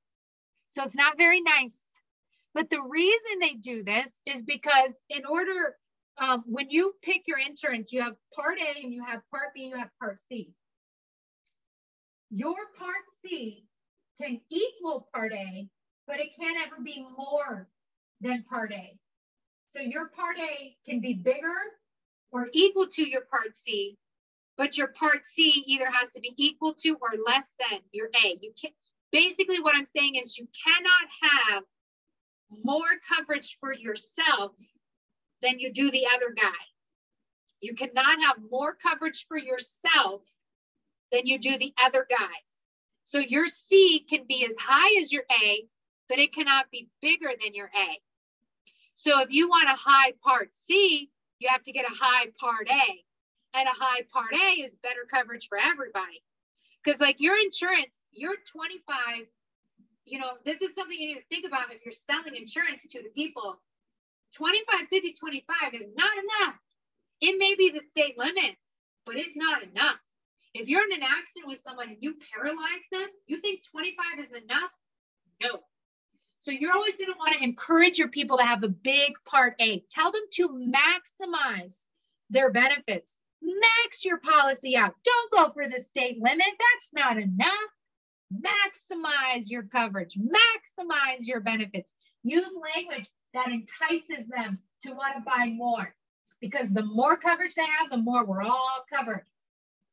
So it's not very nice. But the reason they do this is because in order, um, when you pick your insurance, you have part A and you have part B, you have part C. Your part C can equal part A, but it can't ever be more than part A. So your part A can be bigger or equal to your part C, but your part C either has to be equal to or less than your A. You can basically what I'm saying is you cannot have more coverage for yourself than you do the other guy. You cannot have more coverage for yourself than you do the other guy. So your C can be as high as your A, but it cannot be bigger than your A. So if you want a high part C, you have to get a high part A. And a high part A is better coverage for everybody. Because like your insurance, you're 25, you know, this is something you need to think about if you're selling insurance to the people. 25, 50, 25 is not enough. It may be the state limit, but it's not enough. If you're in an accident with someone and you paralyze them, you think 25 is enough? No. So you're always going to want to encourage your people to have a big part A. Tell them to maximize their benefits. Max your policy out. Don't go for the state limit. That's not enough. Maximize your coverage. Maximize your benefits. Use language that entices them to want to buy more because the more coverage they have, the more we're all covered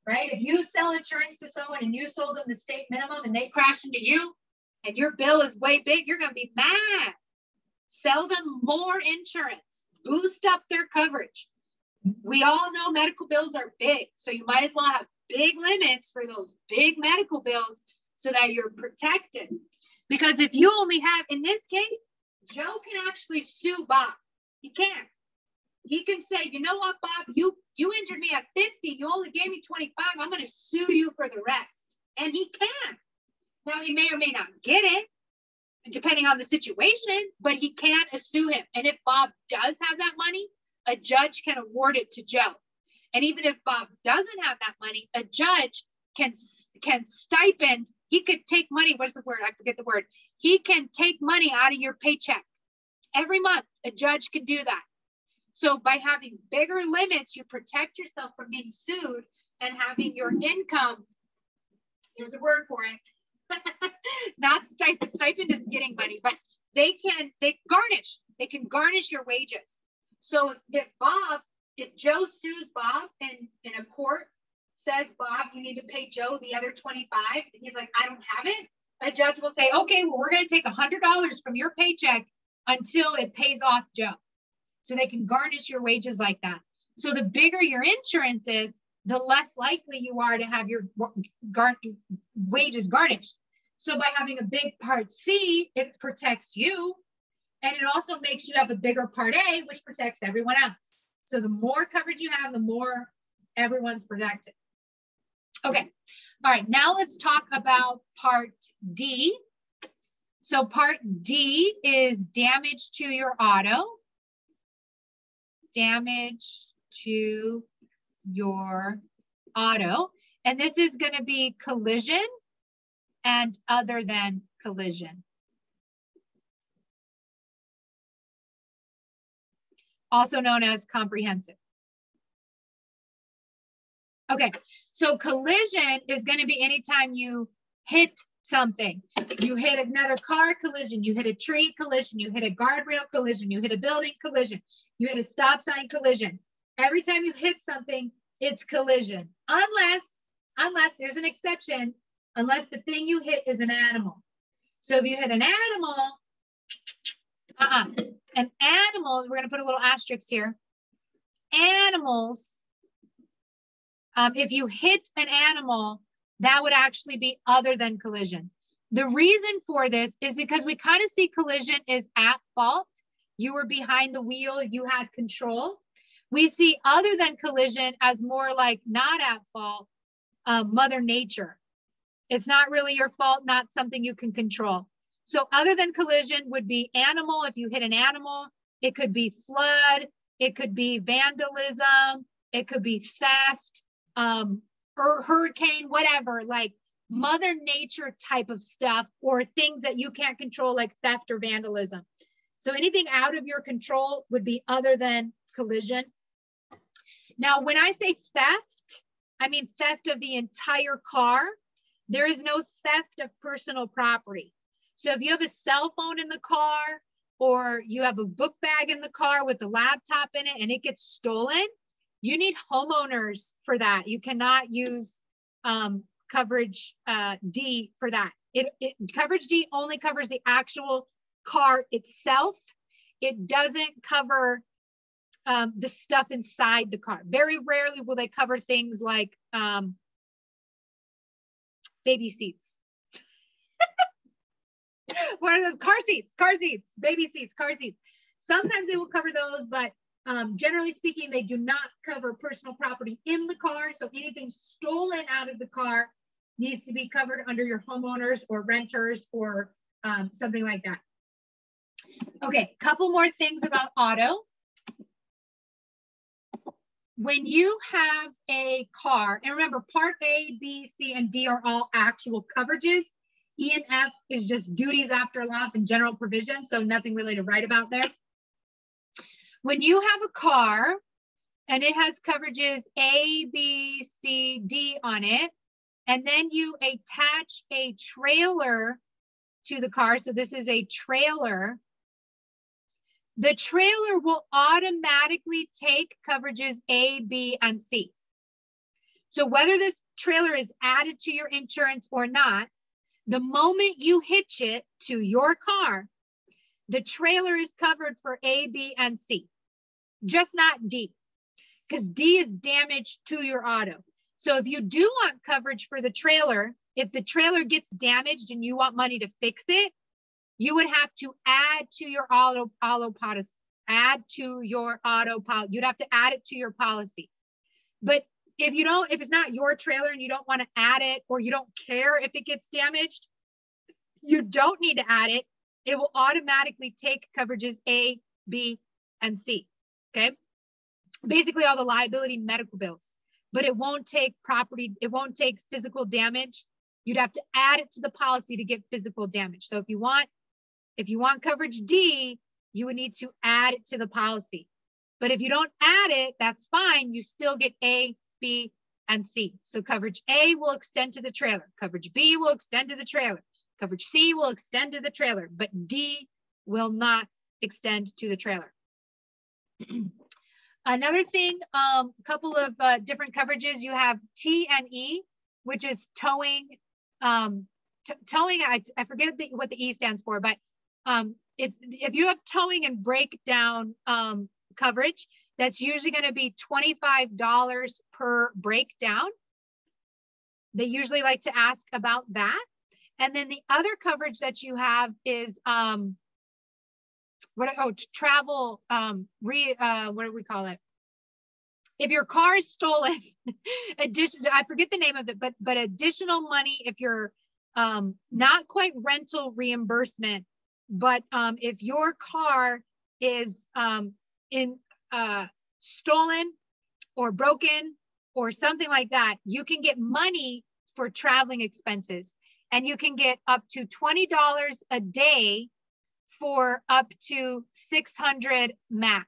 right? If you sell insurance to someone and you sold them the state minimum and they crash into you and your bill is way big, you're going to be mad. Sell them more insurance, boost up their coverage. We all know medical bills are big, so you might as well have big limits for those big medical bills so that you're protected. Because if you only have, in this case, Joe can actually sue Bob. He can. He can say, you know what, Bob, you you injured me at 50, you only gave me 25, I'm going to sue you for the rest. And he can. Now, he may or may not get it, depending on the situation, but he can sue him. And if Bob does have that money, a judge can award it to Joe. And even if Bob doesn't have that money, a judge can can stipend. He could take money. What's the word? I forget the word. He can take money out of your paycheck every month. A judge can do that. So by having bigger limits, you protect yourself from being sued and having your income, there's a word for it, not stipend, stipend is getting money, but they can, they garnish, they can garnish your wages. So if, if Bob, if Joe sues Bob in, in a court, says, Bob, you need to pay Joe the other 25, and he's like, I don't have it, a judge will say, okay, well, we're going to take $100 from your paycheck until it pays off Joe. So they can garnish your wages like that. So the bigger your insurance is, the less likely you are to have your wages garnished. So by having a big part C, it protects you. And it also makes you have a bigger part A, which protects everyone else. So the more coverage you have, the more everyone's protected. Okay. All right. Now let's talk about part D. So part D is damage to your auto damage to your auto. And this is going to be collision and other than collision. Also known as comprehensive. Okay, so collision is going to be anytime you hit something. You hit another car collision, you hit a tree collision, you hit a guardrail collision, you hit a building collision, you hit a stop sign collision. Every time you hit something, it's collision. Unless, unless there's an exception, unless the thing you hit is an animal. So if you hit an animal, uh-uh. An animal, we're gonna put a little asterisk here. animals, um, if you hit an animal, that would actually be other than collision. The reason for this is because we kind of see collision is at fault. You were behind the wheel, you had control. We see other than collision as more like not at fault, uh, Mother Nature. It's not really your fault, not something you can control. So, other than collision would be animal. If you hit an animal, it could be flood, it could be vandalism, it could be theft, um, or hurricane, whatever, like mother nature type of stuff or things that you can't control, like theft or vandalism. So anything out of your control would be other than collision. Now, when I say theft, I mean theft of the entire car. There is no theft of personal property. So if you have a cell phone in the car or you have a book bag in the car with a laptop in it and it gets stolen, you need homeowners for that. You cannot use um, coverage uh, D for that. It, it coverage D only covers the actual car itself. It doesn't cover um, the stuff inside the car. Very rarely will they cover things like um, baby seats. what are those car seats? Car seats, baby seats, car seats. Sometimes they will cover those, but um, generally speaking, they do not cover personal property in the car. So anything stolen out of the car needs to be covered under your homeowners or renters or um, something like that. Okay, couple more things about auto. When you have a car, and remember part A, B, C, and D are all actual coverages. E and F is just duties after law and general provision, so nothing really to write about there. When you have a car and it has coverages A, B, C, D on it, and then you attach a trailer to the car, so this is a trailer, the trailer will automatically take coverages A, B, and C. So whether this trailer is added to your insurance or not, the moment you hitch it to your car, the trailer is covered for A, B, and C, just not D, because D is damage to your auto. So if you do want coverage for the trailer, if the trailer gets damaged and you want money to fix it, you would have to add to your auto auto policy, add to your auto policy. You'd have to add it to your policy. But if you don't, if it's not your trailer and you don't want to add it or you don't care if it gets damaged, you don't need to add it. It will automatically take coverages A, B, and C. Okay. Basically, all the liability medical bills, but it won't take property, it won't take physical damage. You'd have to add it to the policy to get physical damage. So if you want, if you want coverage D, you would need to add it to the policy. But if you don't add it, that's fine. You still get A, B, and C. So coverage A will extend to the trailer. Coverage B will extend to the trailer. Coverage C will extend to the trailer, but D will not extend to the trailer. Another thing, a um, couple of uh, different coverages. You have T and E, which is towing. Um, towing, I, I forget the, what the E stands for, but um, if if you have towing and breakdown um, coverage, that's usually going to be $25 per breakdown. They usually like to ask about that. And then the other coverage that you have is um, what? Oh, travel. Um, re. Uh, what do we call it? If your car is stolen, addition. I forget the name of it, but but additional money if you're um, not quite rental reimbursement, but um, if your car is um, in uh, stolen or broken or something like that, you can get money for traveling expenses and you can get up to $20 a day for up to 600 max.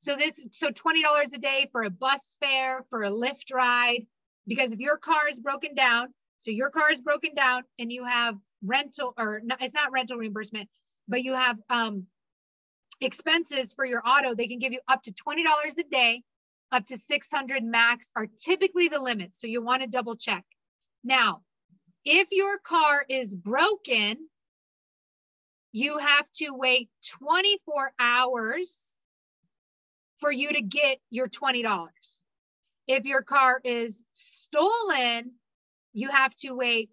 So this, so $20 a day for a bus fare, for a Lyft ride, because if your car is broken down, so your car is broken down and you have rental or it's not rental reimbursement, but you have um, expenses for your auto, they can give you up to $20 a day, up to 600 max are typically the limits. So you want to double check. Now, if your car is broken, you have to wait 24 hours for you to get your $20. If your car is stolen, you have to wait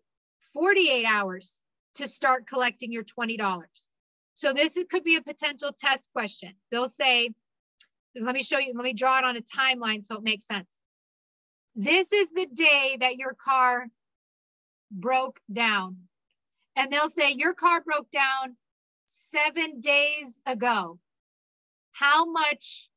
48 hours to start collecting your $20. So this could be a potential test question. They'll say, let me show you, let me draw it on a timeline so it makes sense. This is the day that your car broke down. And they'll say, your car broke down seven days ago. How much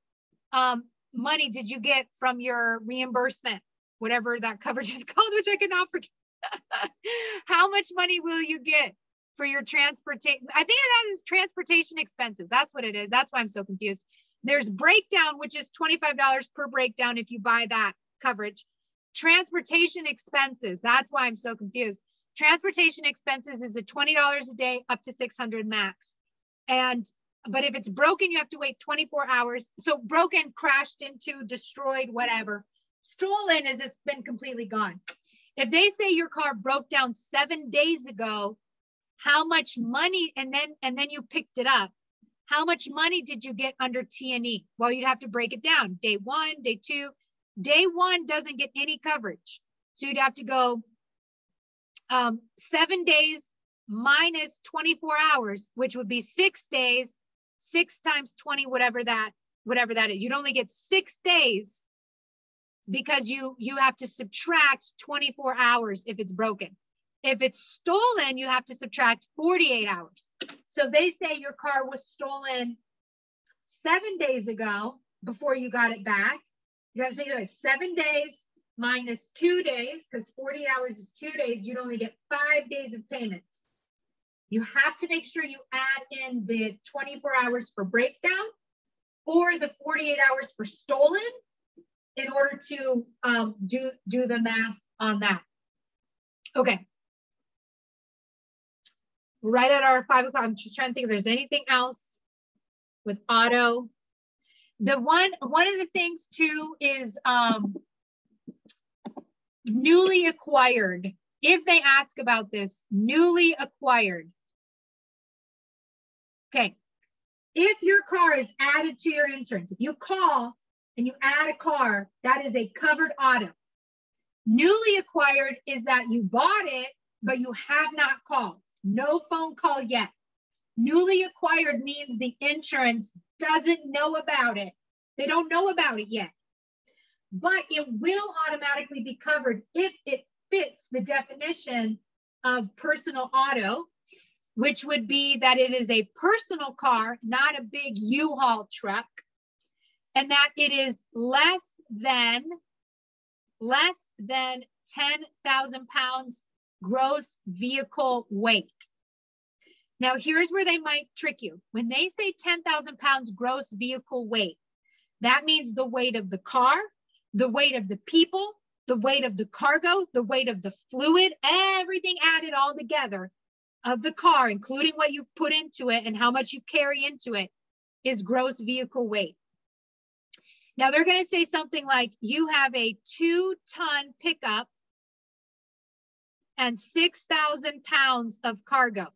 um, money did you get from your reimbursement, whatever that coverage is called, which I cannot forget? How much money will you get for your transportation? I think that is transportation expenses. That's what it is. That's why I'm so confused. There's breakdown, which is $25 per breakdown if you buy that coverage. Transportation expenses. That's why I'm so confused. Transportation expenses is a $20 a day up to 600 max. And but if it's broken, you have to wait 24 hours. So broken, crashed into, destroyed, whatever. Stolen is it's been completely gone. If they say your car broke down seven days ago, how much money, and then and then you picked it up, how much money did you get under T&E? Well, you'd have to break it down. Day one, day two. Day one doesn't get any coverage. So you'd have to go um, seven days minus 24 hours, which would be six days, six times 20, whatever that, whatever that is. You'd only get six days because you you have to subtract 24 hours if it's broken. If it's stolen, you have to subtract 48 hours. So they say your car was stolen seven days ago before you got it back. You have to say seven days minus two days, because 40 hours is two days, you'd only get five days of payments. You have to make sure you add in the 24 hours for breakdown or the 48 hours for stolen in order to um, do, do the math on that. Okay. Right at our five o'clock, I'm just trying to think if there's anything else with auto. The one, one of the things too is um, newly acquired. If they ask about this, newly acquired. Okay. If your car is added to your insurance, if you call and you add a car, that is a covered auto. Newly acquired is that you bought it, but you have not called. No phone call yet. Newly acquired means the insurance doesn't know about it. They don't know about it yet. But it will automatically be covered if it fits the definition of personal auto, which would be that it is a personal car, not a big U-Haul truck and that it is less than less than 10,000 pounds gross vehicle weight. Now, here's where they might trick you. When they say 10,000 pounds gross vehicle weight, that means the weight of the car, the weight of the people, the weight of the cargo, the weight of the fluid, everything added all together of the car, including what you've put into it and how much you carry into it, is gross vehicle weight. Now they're going to say something like you have a two ton pickup and 6,000 pounds of cargo.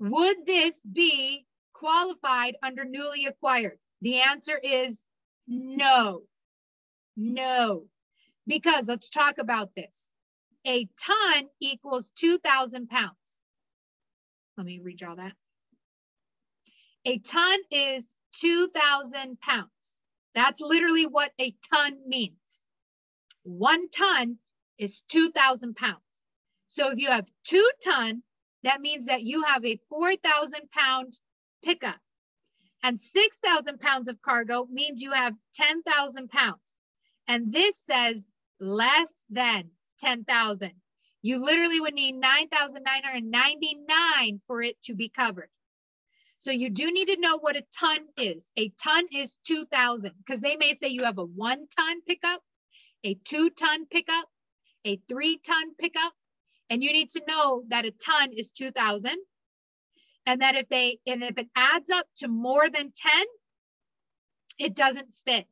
Would this be qualified under newly acquired? The answer is no. No. Because let's talk about this. A ton equals 2,000 pounds. Let me redraw that. A ton is 2,000 pounds. That's literally what a ton means. One ton is 2,000 pounds. So if you have two ton, that means that you have a 4,000 pound pickup. And 6,000 pounds of cargo means you have 10,000 pounds. And this says less than 10,000. You literally would need 9,999 for it to be covered. So you do need to know what a ton is. A ton is 2,000 because they may say you have a one ton pickup, a two ton pickup, a three ton pickup, and you need to know that a ton is 2,000 and that if they, and if it adds up to more than 10, it doesn't fit.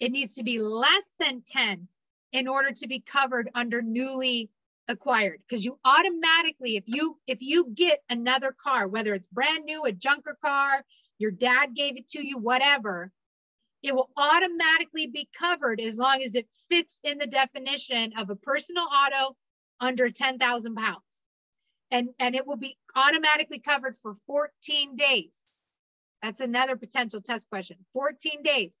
It needs to be less than 10 in order to be covered under newly acquired because you automatically if you if you get another car whether it's brand new a junker car your dad gave it to you, whatever, it will automatically be covered as long as it fits in the definition of a personal auto under 10,000 pounds. And, and it will be automatically covered for 14 days. That's another potential test question. 14 days.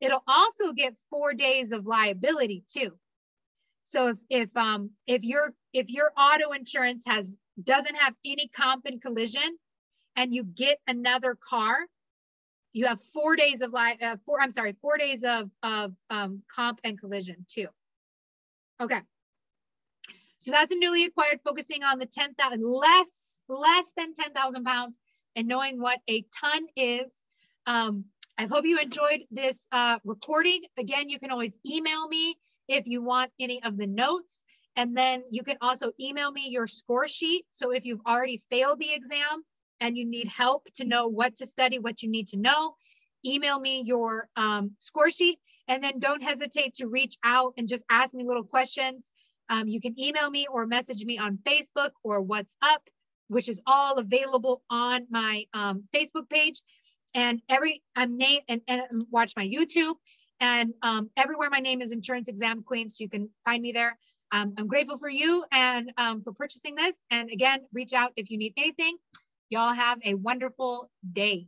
It'll also get four days of liability too. So if if um if your if your auto insurance has doesn't have any comp and collision, and you get another car, you have four days of life. Uh, four I'm sorry, four days of of um, comp and collision too. Okay. So that's a newly acquired, focusing on the 10,000 less less than 10,000 pounds and knowing what a ton is. Um, I hope you enjoyed this uh, recording. Again, you can always email me if you want any of the notes. And then you can also email me your score sheet. So if you've already failed the exam and you need help to know what to study, what you need to know, email me your um, score sheet. And then don't hesitate to reach out and just ask me little questions. Um, you can email me or message me on Facebook or WhatsApp, which is all available on my um, Facebook page. And every I'm name and, and watch my YouTube and um, everywhere my name is Insurance Exam Queen, so you can find me there. Um, I'm grateful for you and um, for purchasing this. And again, reach out if you need anything. Y'all have a wonderful day.